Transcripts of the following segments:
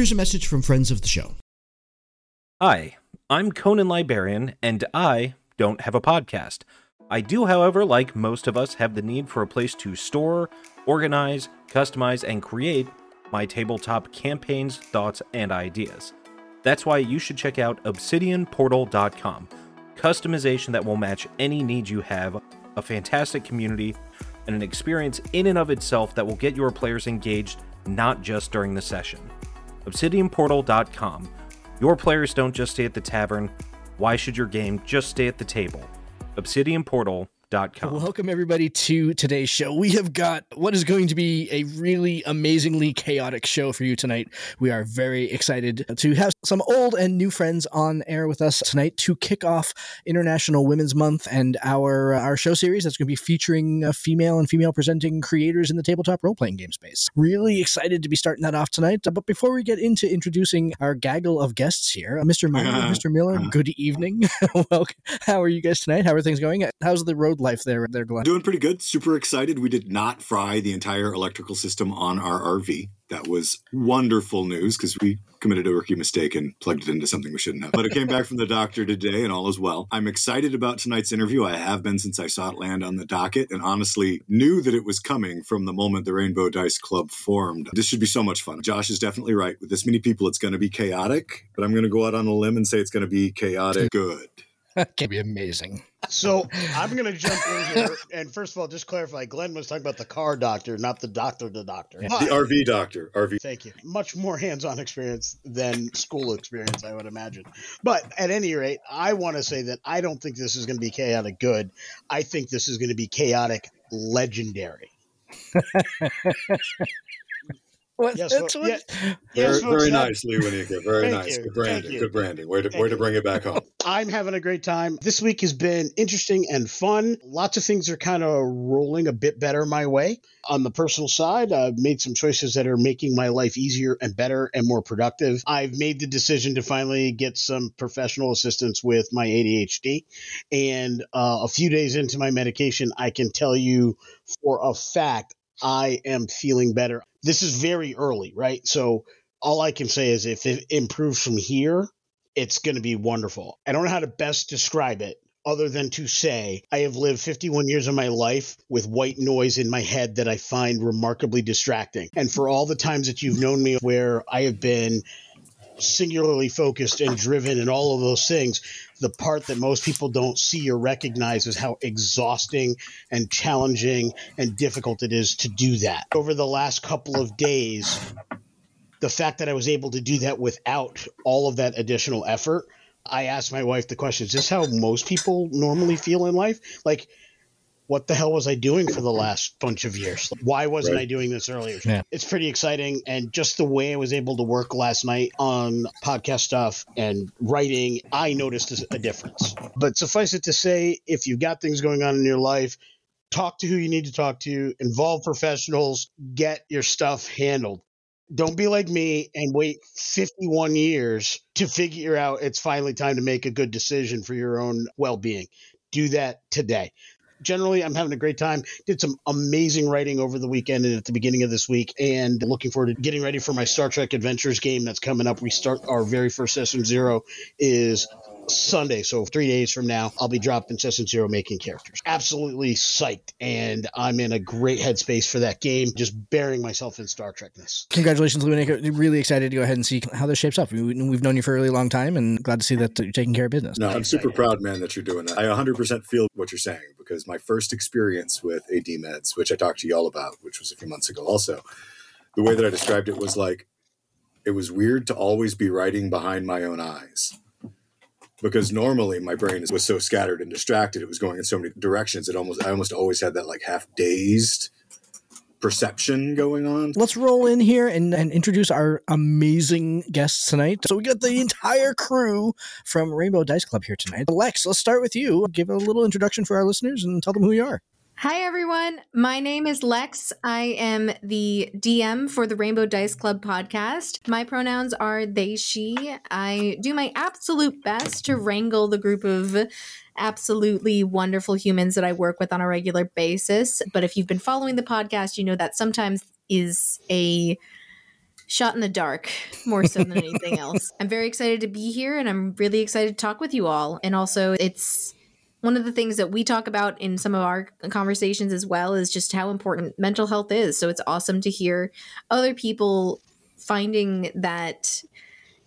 Here's a message from friends of the show. Hi, I'm Conan Librarian, and I don't have a podcast. I do, however, like most of us, have the need for a place to store, organize, customize, and create my tabletop campaigns, thoughts, and ideas. That's why you should check out obsidianportal.com. Customization that will match any need you have, a fantastic community, and an experience in and of itself that will get your players engaged not just during the session. ObsidianPortal.com. Your players don't just stay at the tavern. Why should your game just stay at the table? ObsidianPortal.com. Welcome, everybody, to today's show. We have got what is going to be a really amazingly chaotic show for you tonight. We are very excited to have some old and new friends on air with us tonight to kick off International Women's Month and our uh, our show series that's going to be featuring uh, female and female presenting creators in the tabletop role playing game space. Really excited to be starting that off tonight. Uh, But before we get into introducing our gaggle of guests here, uh, Mr. Meyer, Mr. Miller, good evening. Welcome. How are you guys tonight? How are things going? How's the road life there, there, Glenn? Doing pretty good. Super excited. We did not fry the entire electrical system on our RV. That was wonderful news because we committed a rookie mistake and plugged it into something we shouldn't have. But it came back from the doctor today and all is well. I'm excited about tonight's interview. I have been since I saw it land on the docket and honestly knew that it was coming from the moment the Rainbow Dice Club formed. This should be so much fun. Josh is definitely right. With this many people, it's going to be chaotic, but I'm going to go out on a limb and say it's going to be chaotic good. Can be amazing. So I'm going to jump in here. And first of all, just clarify Glenn was talking about the car doctor, not the doctor, the doctor. The RV doctor. RV. Thank you. Much more hands on experience than school experience, I would imagine. But at any rate, I want to say that I don't think this is going to be chaotic good. I think this is going to be chaotic legendary. What, Yes, that's well, what- yeah. Very, Yes, folks, very that- nice, Lewanika. Very nice. you. Good branding. Good branding. Way to, Thank way to you. bring it back home. I'm having a great time. This week has been interesting and fun. Lots of things are kind of rolling a bit better my way. On the personal side, I've made some choices that are making my life easier and better and more productive. I've made the decision to finally get some professional assistance with my ADHD. And uh, a few days into my medication, I can tell you for a fact I am feeling better. This is very early, right? So all I can say is if it improves from here, it's going to be wonderful. I don't know how to best describe it other than to say I have lived 51 years of my life with white noise in my head that I find remarkably distracting. And for all the times that you've known me where I have been singularly focused and driven and all of those things, the part that most people don't see or recognize is how exhausting and challenging and difficult it is to do that. Over the last couple of days, the fact that I was able to do that without all of that additional effort, I asked my wife the question, is this how most people normally feel in life? Like, what the hell was I doing for the last bunch of years? Why wasn't Right. I doing this earlier? Yeah. It's pretty exciting. And just the way I was able to work last night on podcast stuff and writing, I noticed a difference. But suffice it to say, if you've got things going on in your life, talk to who you need to talk to, involve professionals, get your stuff handled. Don't be like me and wait 51 years to figure out it's finally time to make a good decision for your own well being. Do that today. Generally, I'm having a great time. Did some amazing writing over the weekend and at the beginning of this week, and looking forward to getting ready for my Star Trek Adventures game that's coming up. We start our very first Session Zero is Sunday. So three days from now, I'll be dropping Session Zero making characters. Absolutely psyched, and I'm in a great headspace for that game. Just burying myself in Star Trekness. Congratulations, Lunatic. Really excited to go ahead and see how this shapes up. We, we've known you for a really long time, and glad to see that you're taking care of business. No, I'm super proud, man, that you're doing that. I 100% feel what you're saying because my first experience with AD Meds, which I talked to y'all about, which was a few months ago, also, the way that I described it was like it was weird to always be writing behind my own eyes because normally my brain was so scattered and distracted it was going in so many directions it almost i almost always had that like half dazed perception going on Let's roll in here and, and introduce our amazing guests tonight. So we got the entire crew from Rainbow Dice Club here tonight. Lex, let's start with you. Give a little introduction for our listeners and tell them who you are. Hi, everyone. My name is Lex. I am the DM for the Rainbow Dice Club podcast. My pronouns are they, she. I do my absolute best to wrangle the group of absolutely wonderful humans that I work with on a regular basis. But if you've been following the podcast, you know that sometimes is a shot in the dark more so than anything else. I'm very excited to be here and I'm really excited to talk with you all. And also, it's one of the things that we talk about in some of our conversations as well is just how important mental health is. So it's awesome to hear other people finding that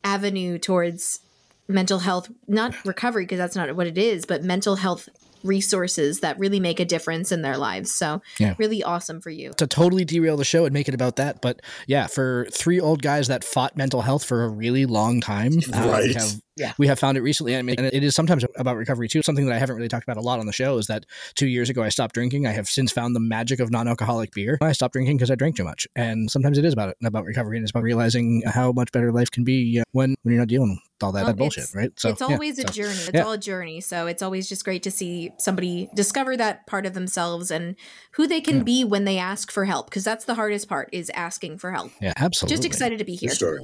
avenue towards mental health, not recovery, because that's not what it is, but mental health resources that really make a difference in their lives. So, Yeah. really awesome for you. To totally derail the show and make it about that, but yeah, for three old guys that fought mental health for a really long time, uh, we have Yeah. we have found it recently. I mean, and it is sometimes about recovery too. Something that I haven't really talked about a lot on the show is that two years ago I stopped drinking. I have since found the magic of non-alcoholic beer. I stopped drinking because I drank too much, and sometimes it is about it about recovery and it's about realizing how much better life can be uh, when when you're not dealing with all that, Well, that bullshit, right? So it's yeah, always a so- journey. It's yeah. all a journey. So it's always just great to see somebody discover that part of themselves and who they can Yeah. be when they ask for help. Because that's the hardest part is asking for help. Yeah, absolutely. Just excited to be Good here. story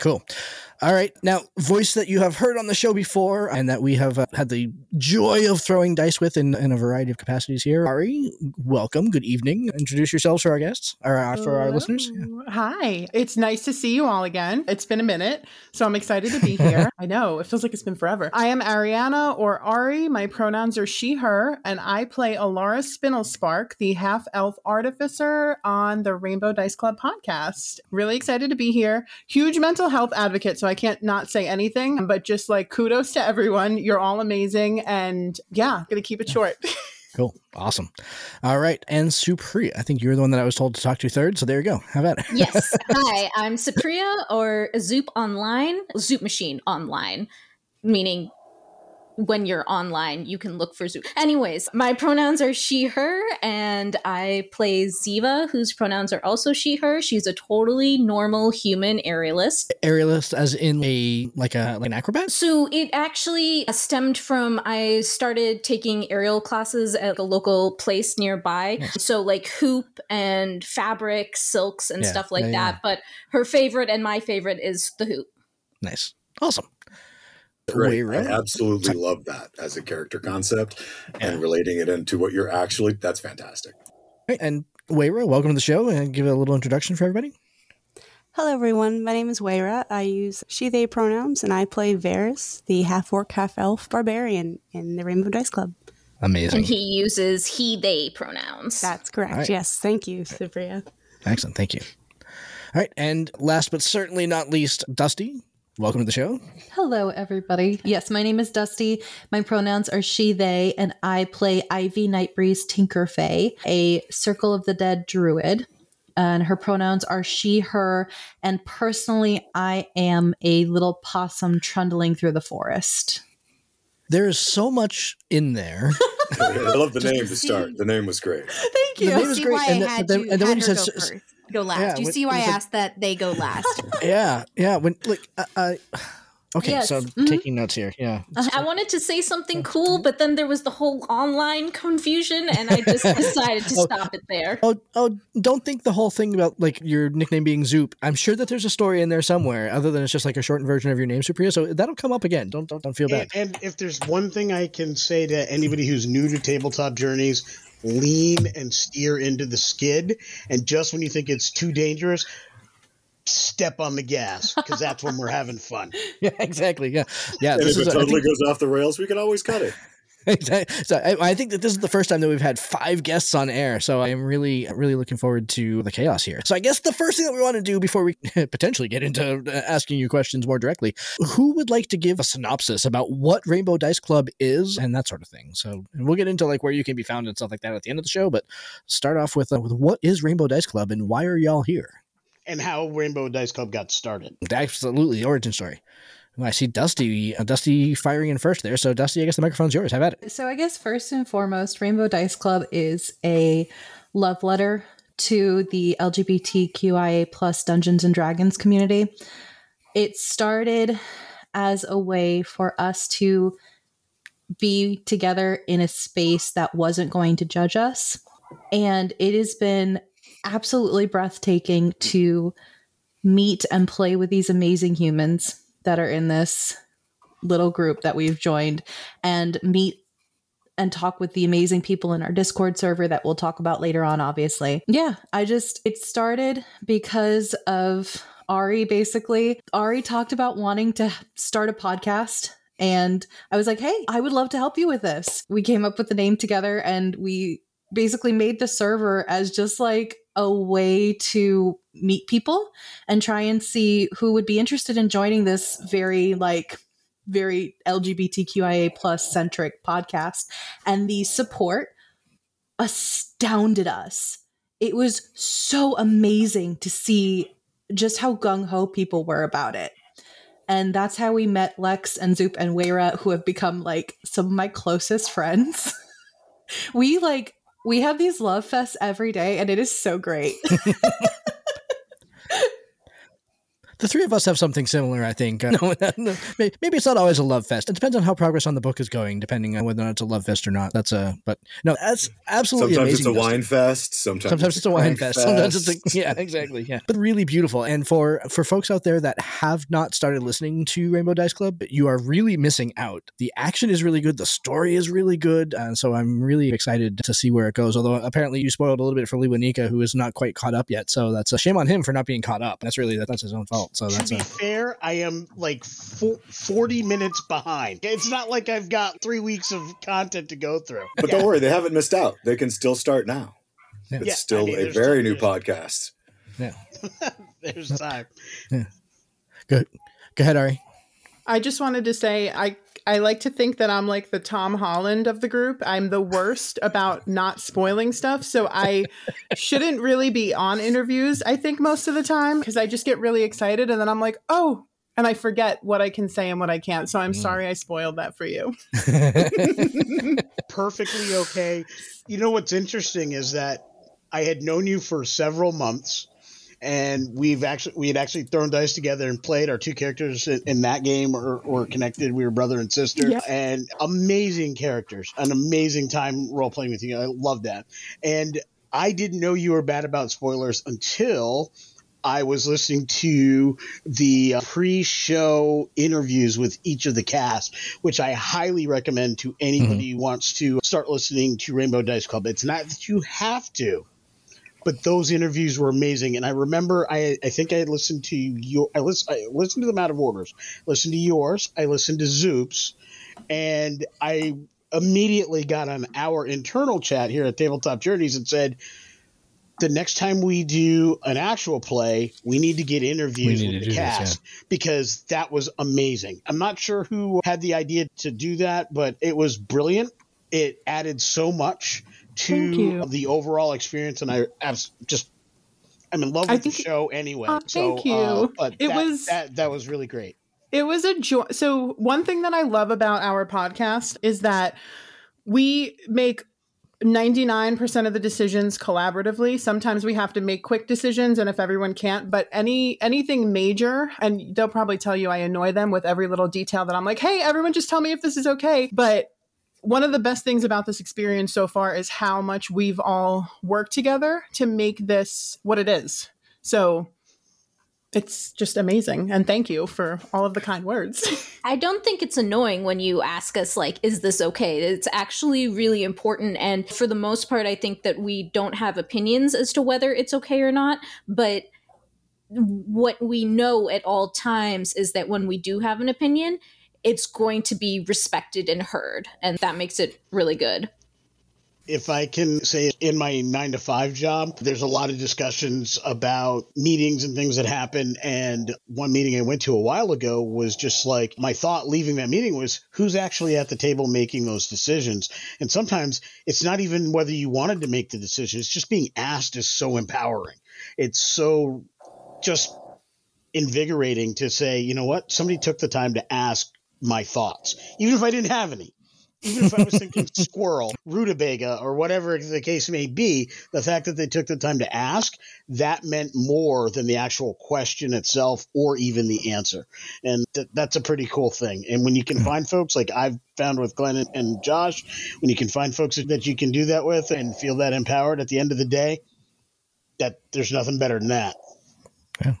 Cool. All right. Now, voice that you have heard on the show before and that we have uh, had the joy of throwing dice with in, in a variety of capacities here. Ari, welcome. Good evening. Introduce yourselves for our guests or uh, for our listeners. Yeah. Hi. It's nice to see you all again. It's been a minute, so I'm excited to be here. I know, it feels like it's been forever. I am Ariana or Ari. My pronouns are she, her, and I play Alara Spinelspark, the half elf artificer on the Rainbow Dice Club podcast. Really excited to be here. Huge mental health advocate, so I can't not say anything, but just like kudos to everyone. You're all amazing. And yeah, gonna keep it short. Cool. Awesome. All right. And Supri, I think you're the one that I was told to talk to third. So there you go. How about it? yes. Hi, I'm Supriya or Zoop Online, Zoop Machine Online, meaning when you're online, you can look for Zoop. Anyways, my pronouns are she, her, and I play Ziva, whose pronouns are also she, her. She's a totally normal human aerialist. Aerialist as in a like a like an acrobat? So it actually stemmed from I started taking aerial classes at a local place nearby. So like hoop and fabric, silks and Yeah, stuff like yeah, yeah. that. But her favorite and my favorite is the hoop. Nice. Awesome. Right. Wayra? I absolutely love that as a character concept and relating it into what you're actually that's fantastic. Right, And Wayra, welcome to the show and give a little introduction for everybody. Hello, everyone. My name is Waira. I use she, they pronouns, and I play Varys, the half orc, half elf barbarian in the Rainbow Dice Club. Amazing. And he uses he, they pronouns. That's correct. All right. Yes. Thank you, Supriya. Excellent. Thank you. All right. And last but certainly not least, Dusty, welcome to the show. Hello, everybody. Yes, my name is Dusty. My pronouns are she, they, and I play Ivy Nightbreeze Tinkerfay, a Circle of the Dead druid. And her pronouns are she, her, and personally, I am a little possum trundling through the forest. There is so much in there. I love the name to start. The name was great. Thank you. The name You is see great, and I then- had, then- you, and then when you said go s- first. Go last. yeah, you when- see why when I you asked that they go last. yeah. Yeah. When like I, I Okay, Yes. so I'm Mhm. taking notes here. Yeah. Uh, I wanted to say something cool, but then there was the whole online confusion, and I just decided to Oh. stop it there. Oh, oh! Don't think the whole thing about like your nickname being Zoop. I'm sure that there's a story in there somewhere, other than it's just like a shortened version of your name, Supriya. So that'll come up again. Don't don't, don't feel bad. And, and if there's one thing I can say to anybody who's new to tabletop journeys, lean and steer into the skid. And just when you think it's too dangerous, step on the gas because that's when we're having fun. yeah, exactly. Yeah, yeah. and This if is it a- I totally think- goes off the rails, we can always cut it. So I, I think that this is the first time that we've had five guests on air. So I am really, really looking forward to the chaos here. So I guess the first thing that we want to do before we potentially get into uh, asking you questions more directly, who would like to give a synopsis about what Rainbow Dice Club is and that sort of thing? So and we'll get into like where you can be found and stuff like that at the end of the show. But start off with, uh, with what is Rainbow Dice Club and why are y'all here? And how Rainbow Dice Club got started. Absolutely, origin story. I see Dusty, uh, Dusty firing in first there. So Dusty, I guess the microphone's yours. Have at it. So I guess first and foremost, Rainbow Dice Club is a love letter to the LGBTQIA plus Dungeons and Dragons community. It started as a way for us to be together in a space that wasn't going to judge us. And it has been absolutely breathtaking to meet and play with these amazing humans that are in this little group that we've joined and meet and talk with the amazing people in our Discord server that we'll talk about later on, obviously. Yeah, I just, it started because of Ari, basically. Ari talked about wanting to start a podcast. And I was like, hey, I would love to help you with this. We came up with the name together and we basically made the server as just like a way to meet people and try and see who would be interested in joining this very like very lgbtqia plus centric podcast. And the support astounded us. It was so amazing to see just how gung-ho people were about it. And that's how we met lex and zoop and Weira, who have become like some of my closest friends. We like we have these love fests every day and it is so great The three of us have something similar, I think. Uh, no, no, may- maybe it's not always a love fest. It depends on how progress on the book is going, depending on whether or not it's a love fest or not. That's a, but no, that's absolutely Sometimes it's a wine fest. Sometimes, Sometimes it's a wine prank fest. Sometimes it's a, yeah, exactly. Yeah, but really beautiful. And for for folks out there that have not started listening to Rainbow Dice Club, you are really missing out. The action is really good. The story is really good, and so I'm really excited to see where it goes. Although apparently you spoiled a little bit for Lewanika, who is not quite caught up yet. So that's a shame on him for not being caught up. That's really that's his own fault. So To be a, fair, I am like fo- 40 minutes behind. It's not like I've got three weeks of content to go through. But Yeah. don't worry, they haven't missed out. They can still start now. Yeah. It's Yeah, I still mean, a very still- new podcast. Yeah, there's time. Yeah, good. Go ahead, Ari. I just wanted to say I I like to think that I'm like the Tom Holland of the group. I'm the worst about not spoiling stuff, so I shouldn't really be on interviews. I think most of the time because I just get really excited and then I'm like, "Oh, and I forget what I can say and what I can't. So I'm Mm. sorry I spoiled that for you. Perfectly okay. You know what's interesting is that I had known you for several months. And we've actually we had actually thrown dice together and played our two characters in, in that game were, were connected. We were brother and sister, Yeah. and amazing characters. An amazing time role playing with you. I love that. And I didn't know you were bad about spoilers until I was listening to the uh, pre-show interviews with each of the cast, which I highly recommend to anybody who wants to start listening to Rainbow Dice Club. It's not that you have to, but those interviews were amazing. And I remember, I I think I listened to your, I listened, I listened to them out of orders. Listened to yours. I listened to Zoop's, and I immediately got on our internal chat here at Tabletop Journeys and said the next time we do an actual play, we need to get interviews need with the do this, cast because that was amazing. I'm not sure who had the idea to do that, but it was brilliant. It added so much to the overall experience, and I abs- just I'm in love with the show anyway. Oh, so, thank you. uh, but It that, was- that that was really great. It was a joy. So, one thing that I love about our podcast is that we make 99% of the decisions collaboratively. Sometimes we have to make quick decisions and if everyone can't, but any anything major and they'll probably tell you I annoy them with every little detail that I'm like, "Hey, everyone just tell me if this is okay." But one of the best things about this experience so far is how much we've all worked together to make this what it is. So it's just amazing. And thank you for all of the kind words. I don't think it's annoying when you ask us, like, is this okay? It's actually really important. And for the most part, I think that we don't have opinions as to whether it's okay or not. But what we know at all times is that when we do have an opinion, it's going to be respected and heard. And that makes it really good if I can say in my nine to five job, there's a lot of discussions about meetings and things that happen. And one meeting I went to a while ago was just like my thought leaving that meeting was who's actually at the table making those decisions. And sometimes it's not even whether you wanted to make the decision, it's just being asked is so empowering. It's so just invigorating to say, you know what, somebody took the time to ask my thoughts, even if I didn't have any even if I was thinking squirrel, rutabaga, or whatever the case may be, the fact that they took the time to ask, that meant more than the actual question itself or even the answer. And th- that's a pretty cool thing. And when you can hmm. find folks like I've found with Glenn and, and Josh, when you can find folks that you can do that with and feel that empowered at the end of the day, that there's nothing better than that. Yeah.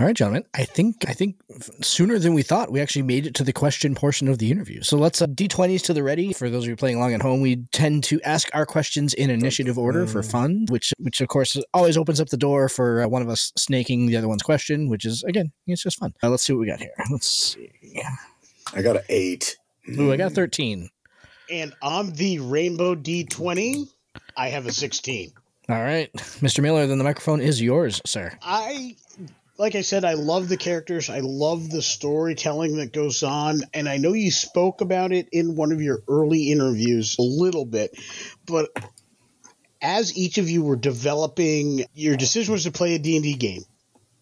All right, gentlemen. I think I think sooner than we thought, we actually made it to the question portion of the interview. So let's uh, d20s to the ready. For those of you playing along at home, we tend to ask our questions in initiative order for mm. fun, which which of course always opens up the door for uh, one of us snaking the other one's question, which is again, it's just fun. Uh, let's see what we got here. Let's see. I got an eight. Ooh, I got thirteen. And on the rainbow d20, I have a sixteen. All right, Mr. Miller, then the microphone is yours, sir. I like I said, I love the characters. I love the storytelling that goes on. And I know you spoke about it in one of your early interviews a little bit, but as each of you were developing, your decision was to play a D&D game.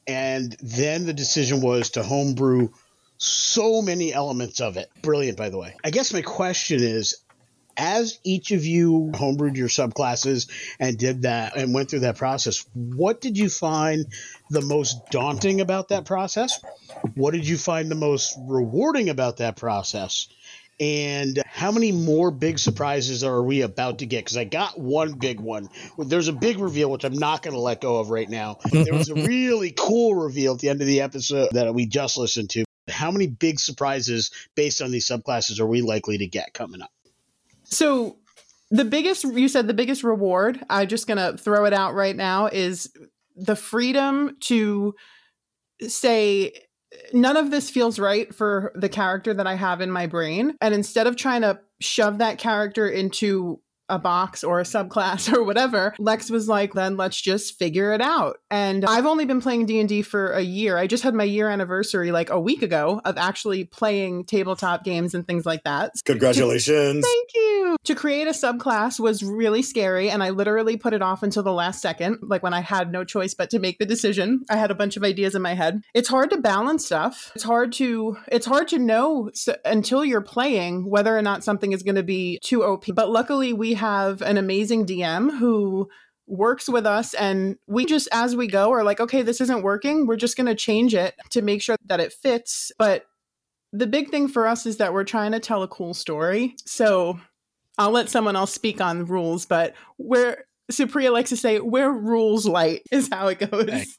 And then the decision was to homebrew so many elements of it. Brilliant, by the way. I guess my question is as each of you homebrewed your subclasses and did that and went through that process, what did you find the most daunting about that process? What did you find the most rewarding about that process? And how many more big surprises are we about to get? Because I got one big one. There's a big reveal, which I'm not going to let go of right now. There was a really cool reveal at the end of the episode that we just listened to. How many big surprises based on these subclasses are we likely to get coming up? So the biggest you said the biggest reward, I'm just to throw it out right now is the freedom to say none of this feels right for the character that I have in my brain. And instead of trying to shove that character into a box or a subclass or whatever lex was like then let's just figure it out. And i've only been playing d&d for a year. I just had my year anniversary like a week ago of actually playing tabletop games and things like that. Congratulations. Thank you. To create a subclass was really scary and i literally put it off until the last second like when i had no choice but to make the decision. I had a bunch of ideas in my head. It's hard to balance stuff. It's hard to it's hard to know so, until you're playing whether or not something is going to be too op but luckily we have an amazing DM who works with us and we just as we go are like okay this isn't working. We're just going to change it to make sure that it fits. But the big thing for us is that we're trying to tell a cool story. So i'll let someone else speak on rules but where supriya likes to say where rules light is how it goes.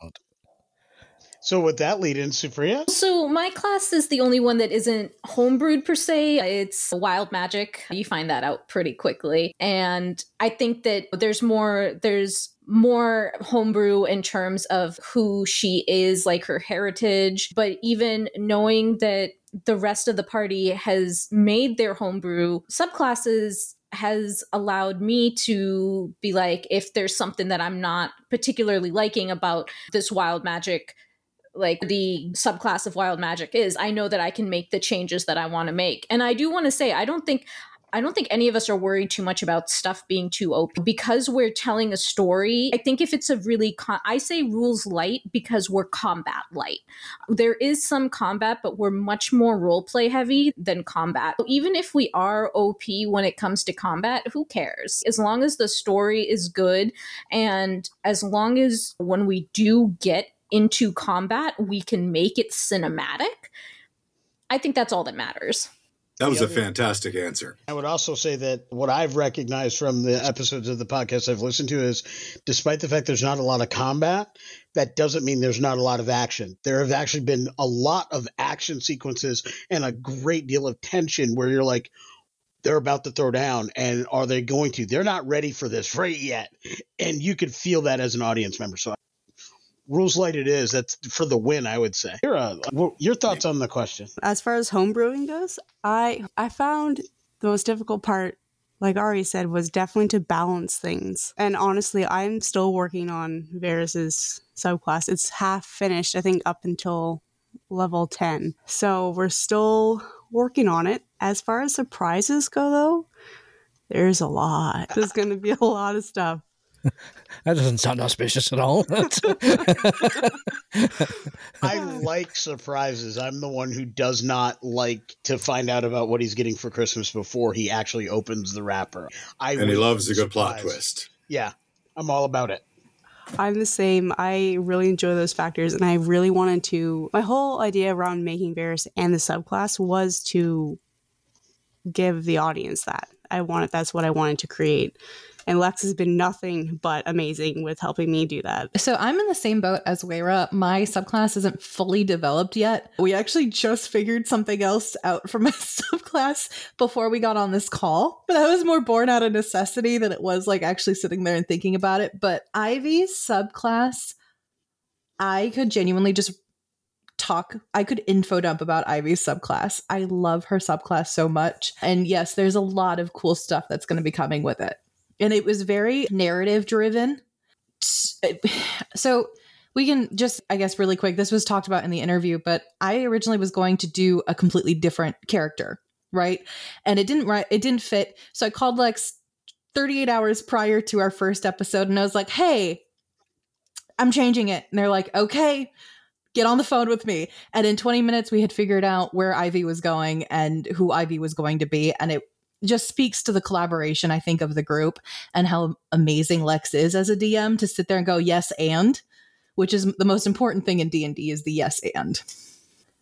So would that lead in, Supriya? So my class is the only one that isn't homebrewed per se. It's wild magic. You find that out pretty quickly. And I think that there's more there's more homebrew in terms of who she is, like her heritage, but even knowing that the rest of the party has made their homebrew subclasses has allowed me to be like if there's something that I'm not particularly liking about this wild magic like the subclass of wild magic is, I know that I can make the changes that I want to make. And I do want to say, I don't think I don't think any of us are worried too much about stuff being too open because we're telling a story. I think if it's a really, con- I say rules light because we're combat light. There is some combat, but we're much more role play heavy than combat. So Even if we are OP when it comes to combat, who cares? As long as the story is good and as long as when we do get into combat, we can make it cinematic. I think that's all that matters. That was a fantastic answer. I would also say that what I've recognized from the episodes of the podcast I've listened to is despite the fact there's not a lot of combat, that doesn't mean there's not a lot of action. There have actually been a lot of action sequences and a great deal of tension where you're like, they're about to throw down and are they going to? They're not ready for this right yet. And you could feel that as an audience member. So rules light it is. That's for the win, I would say. Your, uh, your thoughts on the question? As far as homebrewing goes, I I found the most difficult part, like Ari said, was definitely to balance things. And honestly, I'm still working on Varys's subclass. It's half finished, I think, up until level 10. So we're still working on it. As far as surprises go, though, there's a lot. There's going to be a lot of stuff. that doesn't sound auspicious at all. I like surprises. I'm the one who does not like to find out about what he's getting for Christmas before he actually opens the wrapper. I and he loves a good plot twist. Yeah, I'm all about it. I'm the same. I really enjoy those factors, and I really wanted to. My whole idea around making Varys and the subclass was to give the audience that. I wanted. That's what I wanted to create and Lex has been nothing but amazing with helping me do that. So I'm in the same boat as Wayra. My subclass isn't fully developed yet. We actually just figured something else out for my subclass before we got on this call. But that was more born out of necessity than it was like actually sitting there and thinking about it. But Ivy's subclass, I could genuinely just talk i could info dump about ivy's subclass i love her subclass so much and yes there's a lot of cool stuff that's going to be coming with it and it was very narrative driven. So we can just, I guess, really quick. This was talked about in the interview, but I originally was going to do a completely different character, right? And it didn't right, it didn't fit. So I called Lex 38 hours prior to our first episode, and I was like, "Hey, I'm changing it." And they're like, "Okay." Get on the phone with me. And in 20 minutes, we had figured out where Ivy was going and who Ivy was going to be. And it just speaks to the collaboration I think of the group and how amazing Lex is as a DM to sit there and go yes and which is the most important thing in D&D is the yes and.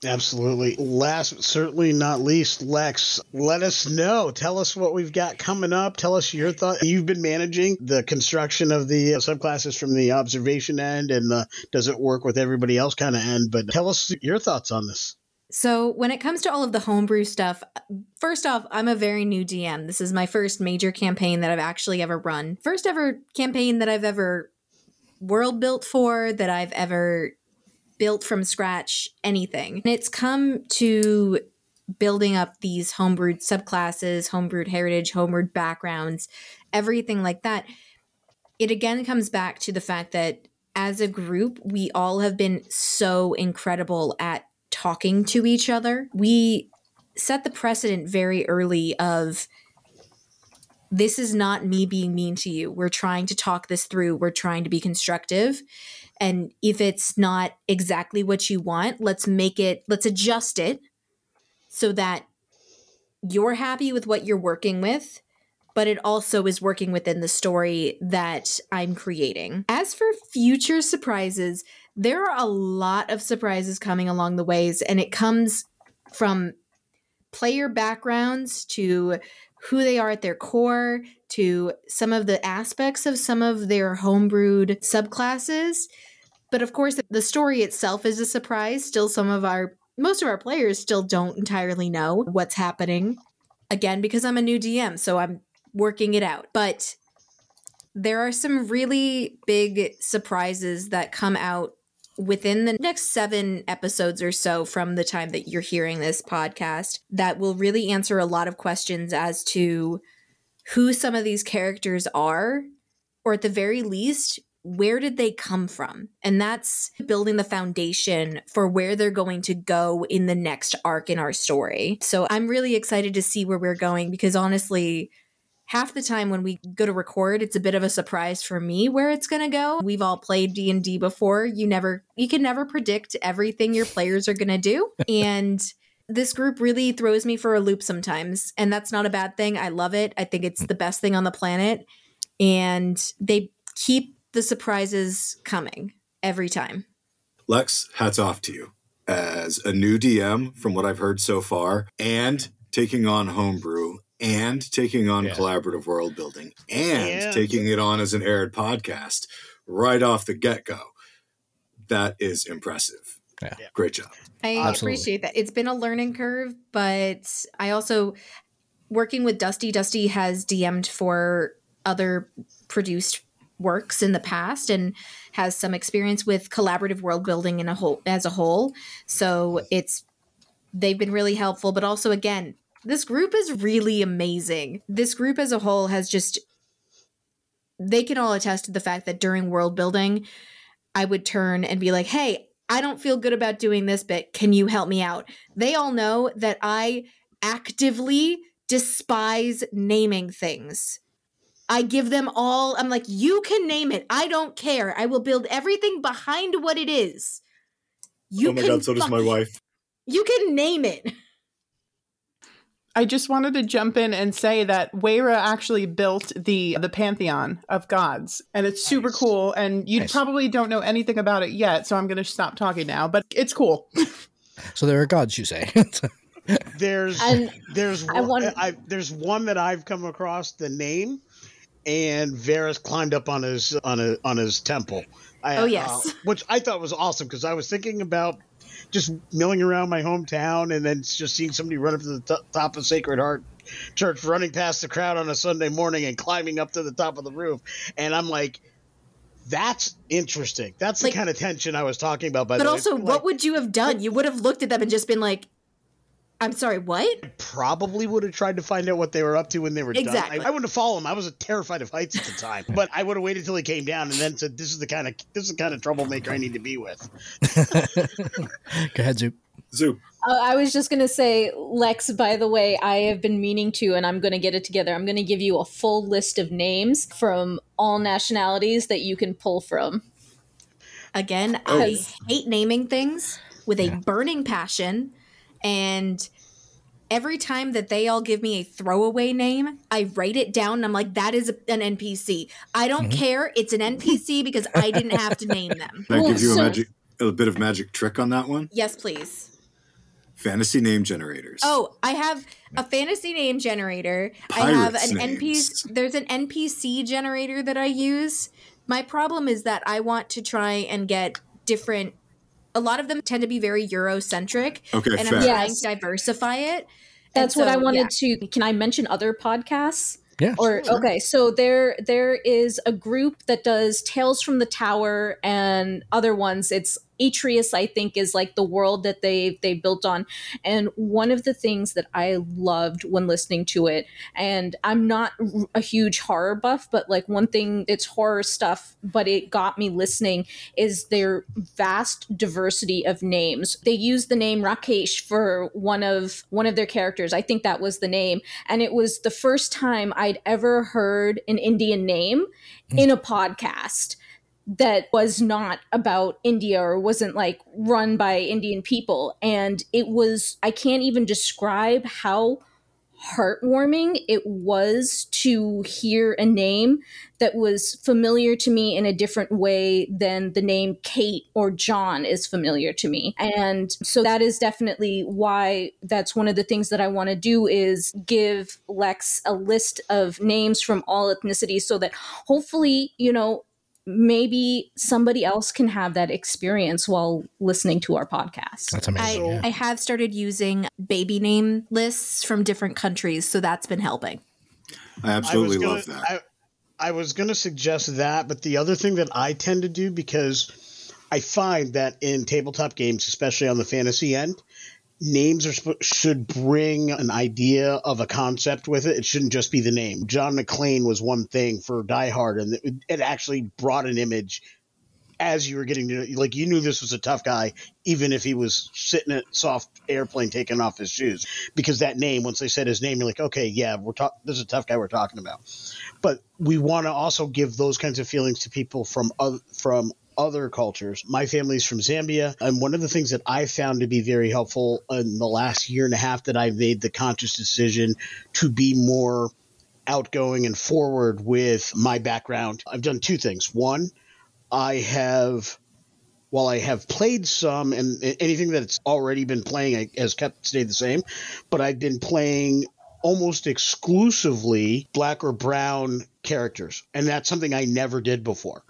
Absolutely. Last but certainly not least, Lex, let us know. Tell us what we've got coming up. Tell us your thought. You've been managing the construction of the uh, subclasses from the observation end and the does it work with everybody else kind of end, but tell us your thoughts on this. So, when it comes to all of the homebrew stuff, first off, I'm a very new DM. This is my first major campaign that I've actually ever run. First ever campaign that I've ever world built for, that I've ever built from scratch, anything. And it's come to building up these homebrewed subclasses, homebrewed heritage, homebrewed backgrounds, everything like that. It again comes back to the fact that as a group, we all have been so incredible at talking to each other. We set the precedent very early of this is not me being mean to you. We're trying to talk this through. We're trying to be constructive. And if it's not exactly what you want, let's make it, let's adjust it so that you're happy with what you're working with, but it also is working within the story that I'm creating. As for future surprises, there are a lot of surprises coming along the ways, and it comes from player backgrounds to who they are at their core to some of the aspects of some of their homebrewed subclasses. But of course, the story itself is a surprise. Still, some of our most of our players still don't entirely know what's happening. Again, because I'm a new DM, so I'm working it out. But there are some really big surprises that come out within the next seven episodes or so from the time that you're hearing this podcast that will really answer a lot of questions as to who some of these characters are, or at the very least, where did they come from? And that's building the foundation for where they're going to go in the next arc in our story. So I'm really excited to see where we're going because honestly, half the time when we go to record it's a bit of a surprise for me where it's going to go. We've all played d&d before. You never you can never predict everything your players are going to do. And this group really throws me for a loop sometimes and that's not a bad thing. I love it. I think it's the best thing on the planet. And they keep the surprises coming every time. Lex, hats off to you. As a new DM, from what I've heard so far, and taking on homebrew, and taking on Yeah. collaborative world building, and And- taking it on as an aired podcast right off the get go. That is impressive. Yeah. Yeah. Great job. I Absolutely. appreciate that. It's been a learning curve, but I also working with Dusty. Dusty has DM'd for other produced works in the past and has some experience with collaborative world building in a whole as a whole. So it's they've been really helpful, but also again, this group is really amazing. This group as a whole has just they can all attest to the fact that during world building, I would turn and be like, "Hey, I don't feel good about doing this bit. Can you help me out?" They all know that I actively despise naming things. I give them all, I'm like, "You can name it. I don't care. I will build everything behind what it is." You oh my can god, so does my wife. You can name it. I just wanted to jump in and say that Weira actually built the the pantheon of gods, and it's super Nice. cool. And you Nice. probably don't know anything about it yet, so I'm going to stop talking now. But it's cool. So there are gods, you say. There's And there's I one, want- I, there's one that I've come across the name, and Varys climbed up on his on a on his temple. I, Oh, yes. uh, which I thought was awesome because I was thinking about just milling around my hometown and then just seeing somebody run up to the t- top of Sacred Heart Church, running past the crowd on a Sunday morning and climbing up to the top of the roof, and I'm like. That's interesting. That's Like- the kind of tension I was talking about. By But also, way, what would you have done? You would have looked at them and just been like, I'm sorry, what? I probably would have tried to find out what they were up to when they were Exactly. done. I, I wouldn't have followed them. I was terrified of heights at the time, but I would have waited till he came down and then said, "This is the kind of this is the kind of troublemaker I need to be with." Go ahead, Zoop. Zoop. Uh, I was just going to say, Lex, by the way, I have been meaning to, and I'm going to get it together. I'm going to give you a full list of names from all nationalities that you can pull from. Again, Oh. I hate naming things with a Yeah. burning passion. And every time that they all give me a throwaway name, I write it down and I'm like, that is an NPC. I don't Mm-hmm. care. It's an NPC because I didn't have to name them. Can I give you a magic a bit of magic trick on that one? Yes, please. Fantasy name generators. Oh, I have a fantasy name generator. I have an names. NPC. There's an NPC generator that I use. My problem is that I want to try and get different. A lot of them tend to be very Eurocentric, Okay, and fair. I'm trying Yes. to diversify it. That's And what I wanted yeah. to. Can I mention other podcasts? Yeah. Or okay, so there there is a group that does Tales from the Tower and other ones. It's Atreus, I think, is like the world that they they built on. And one of the things that I loved when listening to it, and I'm not a huge horror buff, but like one thing, it's horror stuff, but it got me listening is their vast diversity of names. They use the name Rakesh for one of one of their characters. I think that was the name, and it was the first time I'd ever heard an Indian name in a podcast that was not about India or wasn't like run by Indian people. And it was, I can't even describe how heartwarming it was to hear a name that was familiar to me in a different way than the name Kate or John is familiar to me. And so that is definitely why that's one of the things that I want to do is give Lex a list of names from all ethnicities so that hopefully, you know, maybe somebody else can have that experience while listening to our podcast. That's amazing. I, yeah. I have started using baby name lists from different countries, so that's been helping. I absolutely I love gonna, that. I, I was going to suggest that, but the other thing that I tend to do, because I find that in tabletop games, especially on the fantasy end, names are should bring an idea of a concept with it. It shouldn't just be the name. John McClane was one thing for Die Hard, and it, it actually brought an image as you were getting to like you knew this was a tough guy even if he was sitting at soft airplane taking off his shoes because that name once they said his name you're like okay yeah we're talking this is a tough guy we're talking about but we want to also give those kinds of feelings to people from other from other cultures. My family's from Zambia, and one of the things that I found to be very helpful in the last year and a half that I made the conscious decision to be more outgoing and forward with my background, I've done two things. One, I have while I have played some and anything that's already been playing has kept stayed the same, but I've been playing almost exclusively black or brown characters, and that's something I never did before.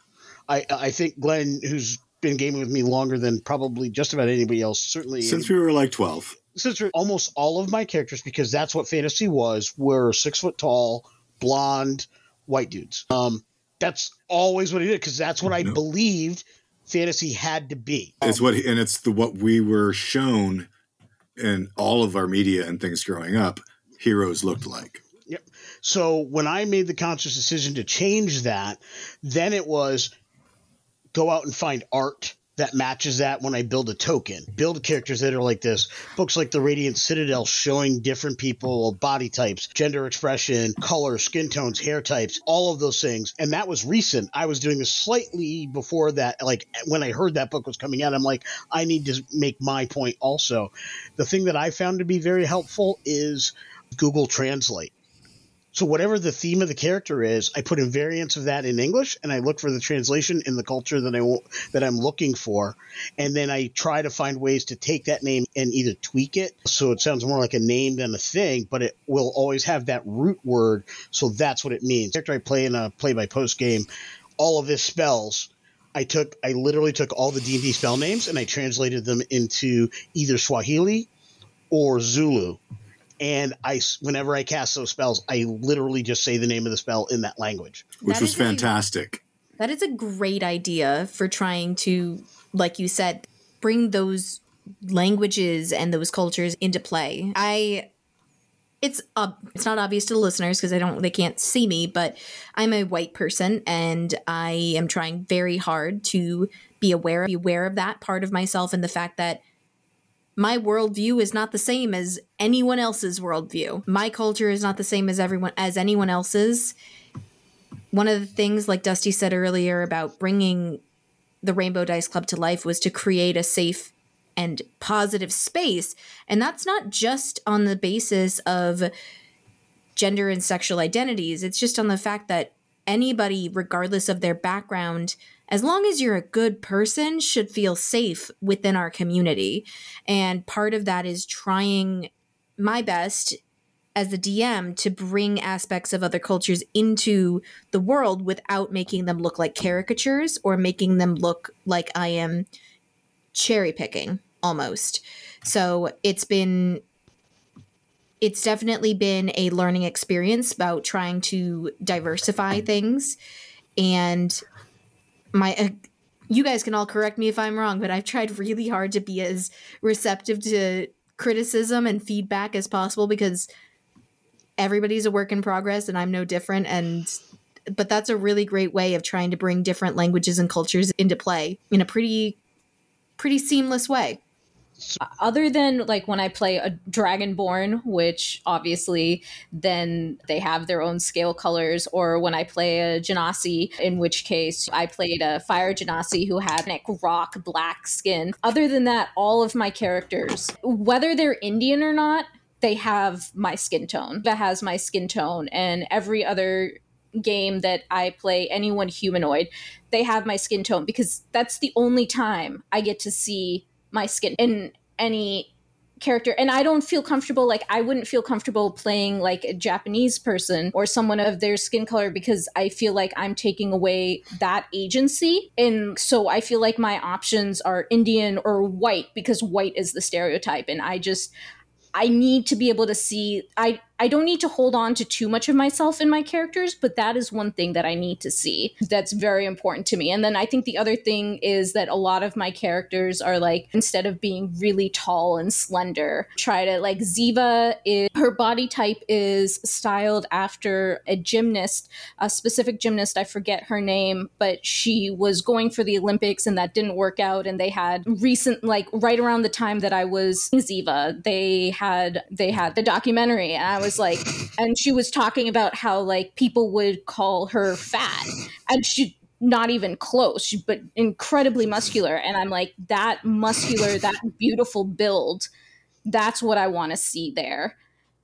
I I think Glenn, who's been gaming with me longer than probably just about anybody else, certainly since we were like twelve. Since almost all of my characters, because that's what fantasy was, were six foot tall, blonde, white dudes. Um, that's always what he did because that's what I believed fantasy had to be. It's what, and it's the what we were shown in all of our media and things growing up. Heroes looked like. Yep. So when I made the conscious decision to change that, then it was go out and find art that matches that when I build a token. Build characters that are like this. Books like The Radiant Citadel showing different people, body types, gender expression, color, skin tones, hair types, all of those things. And that was recent. I was doing this slightly before that. Like when I heard that book was coming out, I'm like, I need to make my point also. The thing that I found to be very helpful is Google Translate. So whatever the theme of the character is, I put in variants of that in English, and I look for the translation in the culture that I that I'm looking for, and then I try to find ways to take that name and either tweak it so it sounds more like a name than a thing, but it will always have that root word, so that's what it means. The character I play in a play by post game, all of his spells. I took, I literally took all the D and D spell names and I translated them into either Swahili or Zulu and I whenever I cast those spells, I literally just say the name of the spell in that language, which That was is a- fantastic. That is a great idea for trying to, like you said, bring those languages and those cultures into play. I it's uh, it's not obvious to the listeners because I don't they can't see me, but I'm a white person and I am trying very hard to be aware be aware of that part of myself and the fact that my worldview is not the same as anyone else's worldview. My culture is not the same as everyone as anyone else's. One of the things, like Dusty said earlier, about bringing the Rainbow Dice Club to life was to create a safe and positive space. And that's not just on the basis of gender and sexual identities, it's just on the fact that anybody, regardless of their background, as long as you're a good person, should feel safe within our community. And part of that is trying my best as the DM to bring aspects of other cultures into the world without making them look like caricatures or making them look like I am cherry picking almost. So it's been it's definitely been a learning experience about trying to diversify things and my uh, you guys can all correct me if I'm wrong, but I've tried really hard to be as receptive to criticism and feedback as possible because everybody's a work in progress and I'm no different and but that's a really great way of trying to bring different languages and cultures into play in a pretty pretty seamless way. Other than like when I play a Dragonborn, which obviously then they have their own scale colors, or when I play a Genasi, in which case I played a Fire Genasi who had like rock black skin. Other than that, all of my characters, whether they're Indian or not, they have my skin tone. That has my skin tone, and every other game that I play, anyone humanoid, they have my skin tone because that's the only time I get to see my skin in any character. And i don't feel comfortable like i wouldn't feel comfortable playing like a japanese person or someone of their skin color because i feel like i'm taking away that agency. And so i feel like my options are indian or white because white is the stereotype. And i just i need to be able to see i I don't need to hold on to too much of myself in my characters, but that is one thing that I need to see. That's very important to me. And then I think the other thing is that a lot of my characters are like, instead of being really tall and slender, try to like Ziva is her body type is styled after a gymnast, a specific gymnast. I forget her name, but she was going for the Olympics and that didn't work out. And they had recent, like right around the time that I was Ziva, they had they had the documentary, and I was like, and she was talking about how like people would call her fat, and she not even close, but incredibly muscular. And I'm like, that muscular, that beautiful build, that's what I want to see there.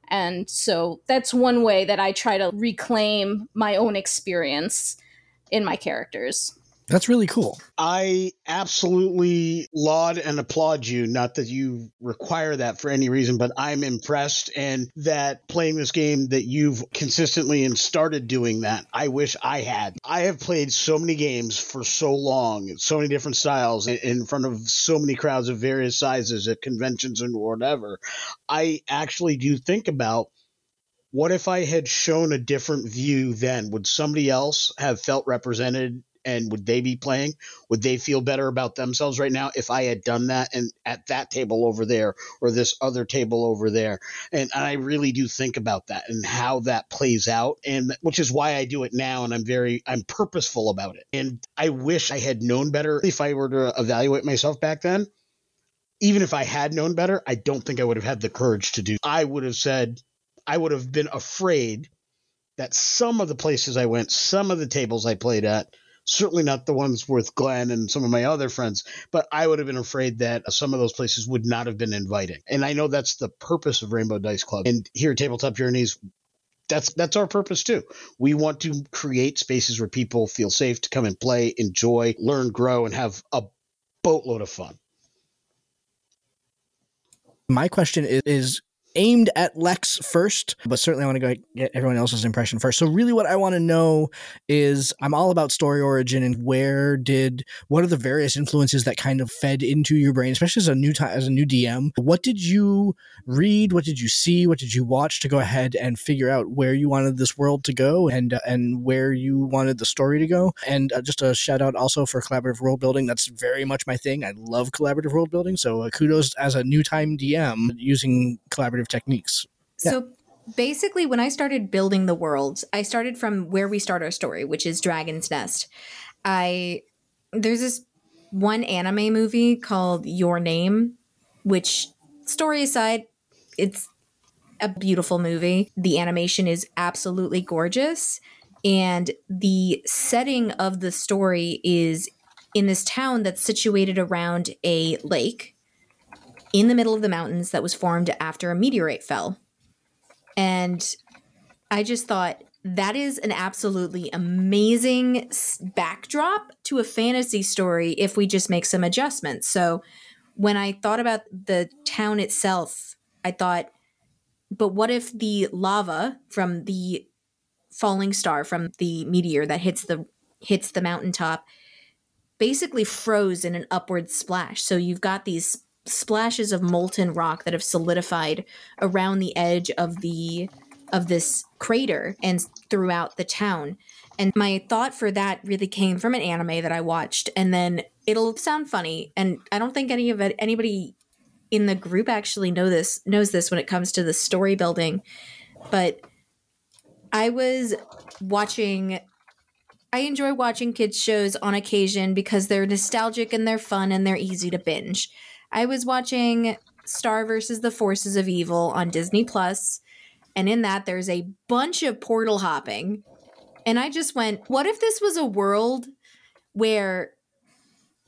And so that's one way that I try to reclaim my own experience in my characters. That's really cool. I absolutely laud and applaud you. Not that you require that for any reason, but I'm impressed and that playing this game that you've consistently and started doing that. I wish I had. I have played so many games for so long, so many different styles in front of so many crowds of various sizes at conventions and whatever. I actually do think about what if I had shown a different view then? Would somebody else have felt represented and would they be playing? Would they feel better about themselves right now if I had done that and at that table over there or this other table over there? And, I really do think about that and how that plays out, and which is why I do it now. And I'm very I'm purposeful about it. And I wish I had known better if I were to evaluate myself back then. Even if I had known better, I don't think I would have had the courage to do. I would have said, I would have been afraid that some of the places I went, some of the tables I played at, certainly not the ones with Glenn and some of my other friends, but I would have been afraid that some of those places would not have been inviting. And I know that's the purpose of Rainbow Dice Club. And here at Tabletop Journeys, that's that's our purpose too. We want to create spaces where people feel safe to come and play, enjoy, learn, grow, and have a boatload of fun. My question is, is aimed at Lex first, but certainly I want to go get everyone else's impression first. So really what I want to know is I'm all about story origin and where did what are the various influences that kind of fed into your brain, especially as a new time as a new DM. What did you read? What did you see? What did you watch to go ahead and figure out where you wanted this world to go and uh, and where you wanted the story to go? And uh, just a shout out also for collaborative world building. That's very much my thing. I love collaborative world building. So uh, kudos as a new time DM using collaborative techniques. Yeah. So basically, when I started building the world, I started from where we start our story, which is Dragon's Nest. I there's this one anime movie called Your Name, which story aside, it's a beautiful movie. The animation is absolutely gorgeous. And the setting of the story is in this town that's situated around a lake in the middle of the mountains that was formed after a meteorite fell. And I just thought that is an absolutely amazing backdrop to a fantasy story if we just make some adjustments. So when I thought about the town itself, I thought, but what if the lava from the falling star from the meteor that hits the hits the mountaintop basically froze in an upward splash. So you've got these splashes of molten rock that have solidified around the edge of the of this crater and throughout the town. And my thought for that really came from an anime that I watched and then it'll sound funny and I don't think any of it anybody in the group actually know this knows this when it comes to the story building. But I was watching I enjoy watching kids shows on occasion because they're nostalgic and they're fun and they're easy to binge. I was watching Star versus the Forces of Evil on Disney Plus, and in that there's a bunch of portal hopping. And I just went, what if this was a world where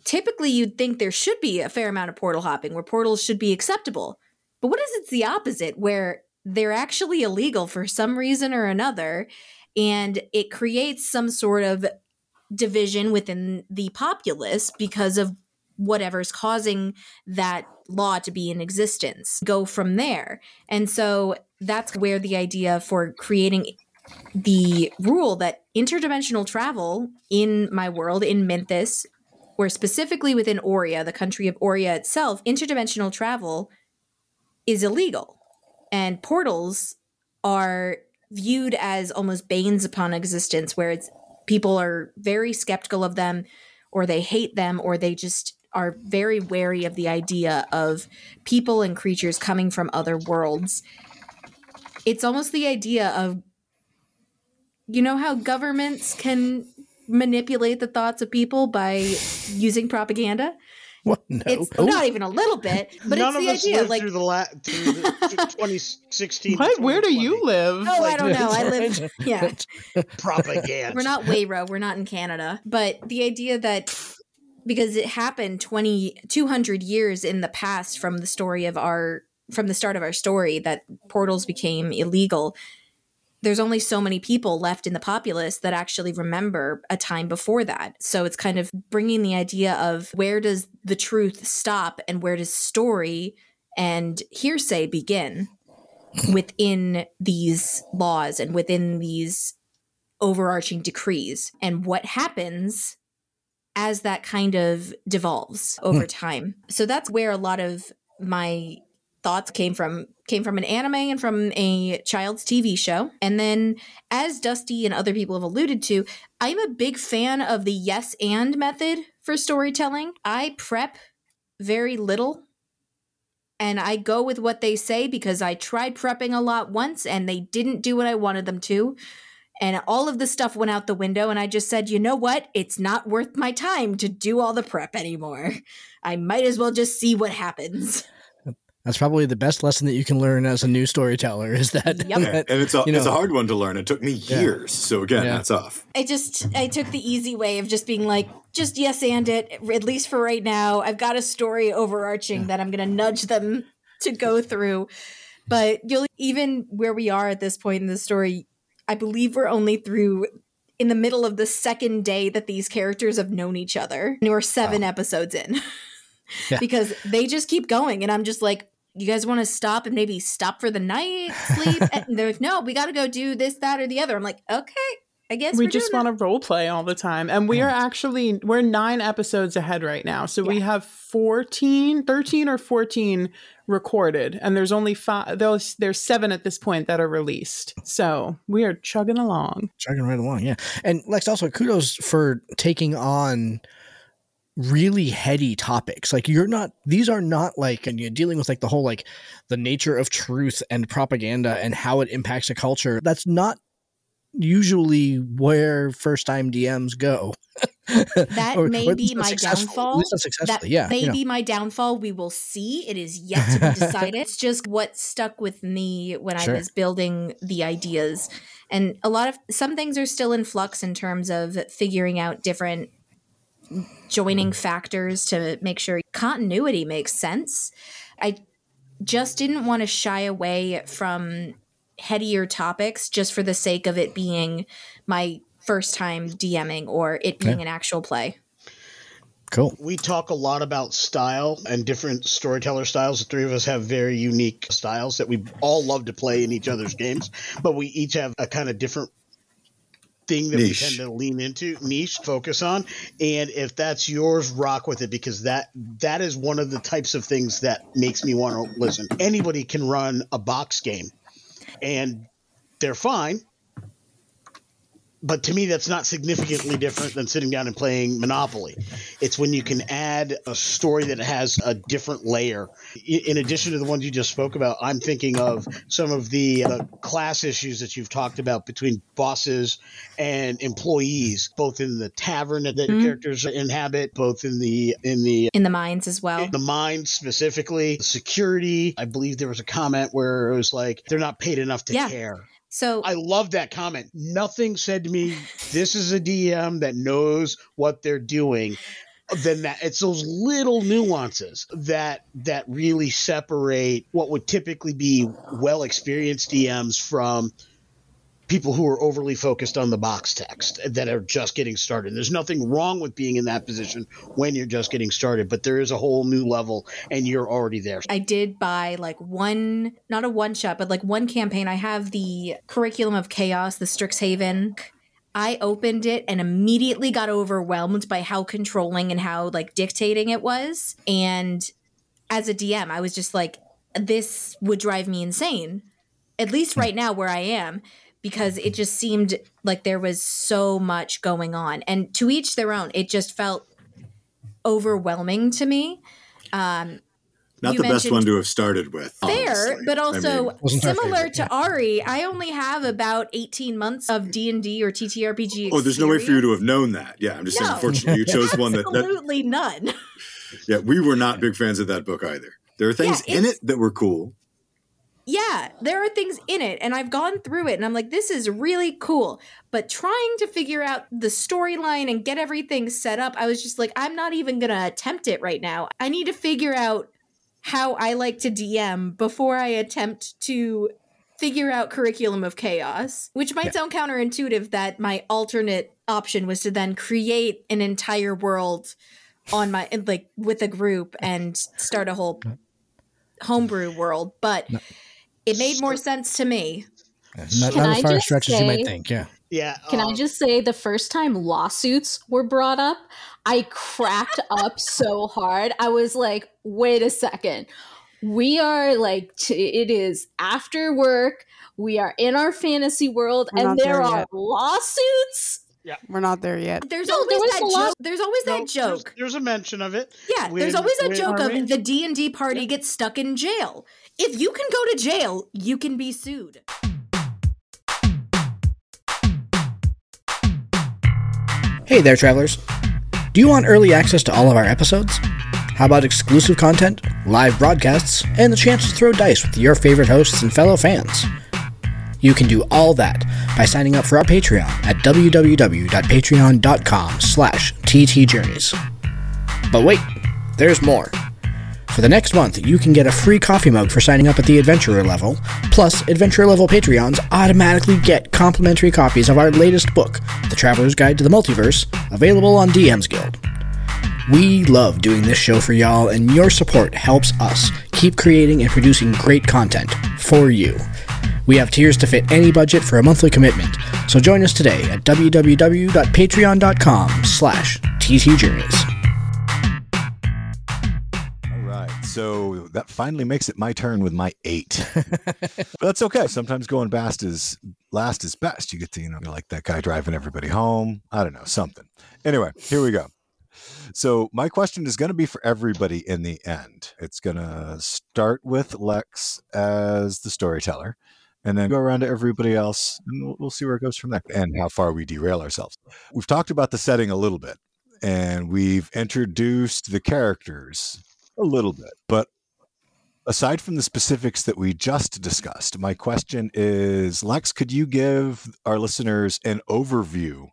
typically you'd think there should be a fair amount of portal hopping, where portals should be acceptable. But what if it's the opposite, where they're actually illegal for some reason or another, and it creates some sort of division within the populace because of whatever's causing that law to be in existence. Go from there. And so that's where the idea for creating the rule that interdimensional travel in my world, in Minthus, or specifically within Oria, the country of Oria itself, interdimensional travel is illegal. And portals are viewed as almost banes upon existence, where it's people are very skeptical of them, or they hate them, or they just are very wary of the idea of people and creatures coming from other worlds. It's almost the idea of, you know, how governments can manipulate the thoughts of people by using propaganda. What? No. It's not even a little bit, but None it's the of us idea. lived Like, through the la- through the 2016. What? Where do you live? oh, I don't know. I live, yeah. Propaganda. We're not Wayra. We're not in Canada. But the idea that because it happened 20, 200 years in the past from the story of our, from the start of our story that portals became illegal. There's only so many people left in the populace that actually remember a time before that. So it's kind of bringing the idea of where does the truth stop and where does story and hearsay begin within these laws and within these overarching decrees and what happens as that kind of devolves hmm. over time. So that's where a lot of my thoughts came from came from an anime and from a child's TV show. And then as Dusty and other people have alluded to, I'm a big fan of the yes and method for storytelling. I prep very little and I go with what they say because I tried prepping a lot once and they didn't do what I wanted them to. And all of the stuff went out the window, and I just said, you know what? It's not worth my time to do all the prep anymore. I might as well just see what happens. That's probably the best lesson that you can learn as a new storyteller is that, Yep. That, and it's a, you know- it's a hard one to learn. It took me Yeah. years. So again, Yeah. that's off. I just I took the easy way of just being like, just yes and it, at least for right now. I've got a story overarching that I'm gonna nudge them to go through. But you'll even where we are at this point in the story, I believe we're only through in the middle of the second day that these characters have known each other. And we're seven episodes in. Yeah. because they just keep going and I'm just like, you guys want to stop and maybe stop for the night, sleep? and they're like, no, we got to go do this, that, or the other. I'm like, okay, I guess we just want to role play all the time and we are actually we're nine episodes ahead right now so we have 14 13 or 14 recorded and there's only five those there's seven at this point that are released so we are chugging along chugging right along. Yeah. And Lex, also kudos for taking on really heady topics. Like you're not these are not like and you're dealing with like the whole like the nature of truth and propaganda and how it impacts a culture. That's not usually where first time DMs go. That Or- may or be my downfall. That yeah. may you know. be my downfall. We will see. It is yet to be decided. it's just what stuck with me when Sure. I was building the ideas. And a lot of some things are still in flux in terms of figuring out different joining mm-hmm. factors to make sure continuity makes sense. I just didn't want to shy away from headier topics just for the sake of it being my first time DMing or it being an actual play. Cool. we talk a lot about style and different storyteller styles. The three of us have very unique styles that we all love to play in each other's games, but we each have a kind of different thing that Niche. we tend to lean into, niche, focus on. And if that's yours, rock with it because that that is one of the types of things that makes me want to listen. Anybody can run a box game and they're fine. But to me, that's not significantly different than sitting down and playing Monopoly. It's when you can add a story that has a different layer. In addition to the ones you just spoke about, I'm thinking of some of the uh, class issues that you've talked about between bosses and employees, both in the tavern that Mhm. characters inhabit, both in the in the In the mines as well. the mines specifically, security. I believe there was a comment where it was like they're not paid enough to Yeah. care. So I love that comment. Nothing said to me, this is a DM that knows what they're doing. Then that it's those little nuances that that really separate what would typically be well experienced DMs from people who are overly focused on the box text that are just getting started. There's nothing wrong with being in that position when you're just getting started, but there is a whole new level and you're already there. I did buy like one, not a one shot, but like one campaign. I have the Curriculum of Chaos, the Strixhaven. I opened it and immediately got overwhelmed by how controlling and how like dictating it was. And as a DM, I was just like, this would drive me insane. at least right now where I am, because it just seemed like there was so much going on. And to each their own, it just felt overwhelming to me. Um, Not the best one to have started with. fair, honestly. but I also mean, similar to. Ari. I only have about 18 months of D&D or TTRPG oh, there's no way for you to have known that. Yeah, I'm just saying. Unfortunately, you chose one that, that. Absolutely none. Yeah, we were not big fans of that book either. There are things Yeah, in it that were cool. Yeah, there are things in it, and I've gone through it, and I'm like, this is really cool. But trying to figure out the storyline and get everything set up, I was just like, I'm not even gonna attempt it right now. I need to figure out how I like to DM before I attempt to figure out curriculum of chaos, which might Yeah. sound counterintuitive that my alternate option was to then create an entire world on my like with a group and start a whole homebrew world, but it made more sense to me. Not, Can not as far just stretch as you might think. Yeah. Yeah. Can I um, just say the first time lawsuits were brought up, I cracked up so hard. I was like, wait a second. We are like, t- it is after work. We are in our fantasy world, We're and there there are yet. lawsuits. We're not there yet. There's No, always there that a joke. There's always no, that there's- joke. There's, a mention of it. Yeah, there's always that joke Are we? of the D and D party gets stuck in jail. If you can go to jail, you can be sued. Hey there, travelers. Do you want early access to all of our episodes? How about exclusive content, live broadcasts, and the chance to throw dice with your favorite hosts and fellow fans? You can do all that by signing up for our Patreon at www.patreon.com slash ttjourneys. But wait, there's more. For the next month, you can get a free coffee mug for signing up at the Adventurer level, plus Adventurer level Patreons automatically get complimentary copies of our latest book, The Traveler's Guide to the Multiverse, available on DM's Guild. We love doing this show for y'all, and your support helps us keep creating and producing great content for you. We have tiers to fit any budget for a monthly commitment, so join us today at www.patreon.com slash ttjourneys. So that finally makes it my turn with my eight. but that's okay. Sometimes going fast is last is best. You get to, you know, like that guy driving everybody home. I don't know, something. Anyway, here we go. So my question is going to be for everybody in the end. It's going to start with Lex as the storyteller and then go around to everybody else and we'll, we'll see where it goes from there and how far we derail ourselves. We've talked about the setting a little bit and we've introduced the characters a little bit, but aside from the specifics that we just discussed, my question is Lex, could you give our listeners an overview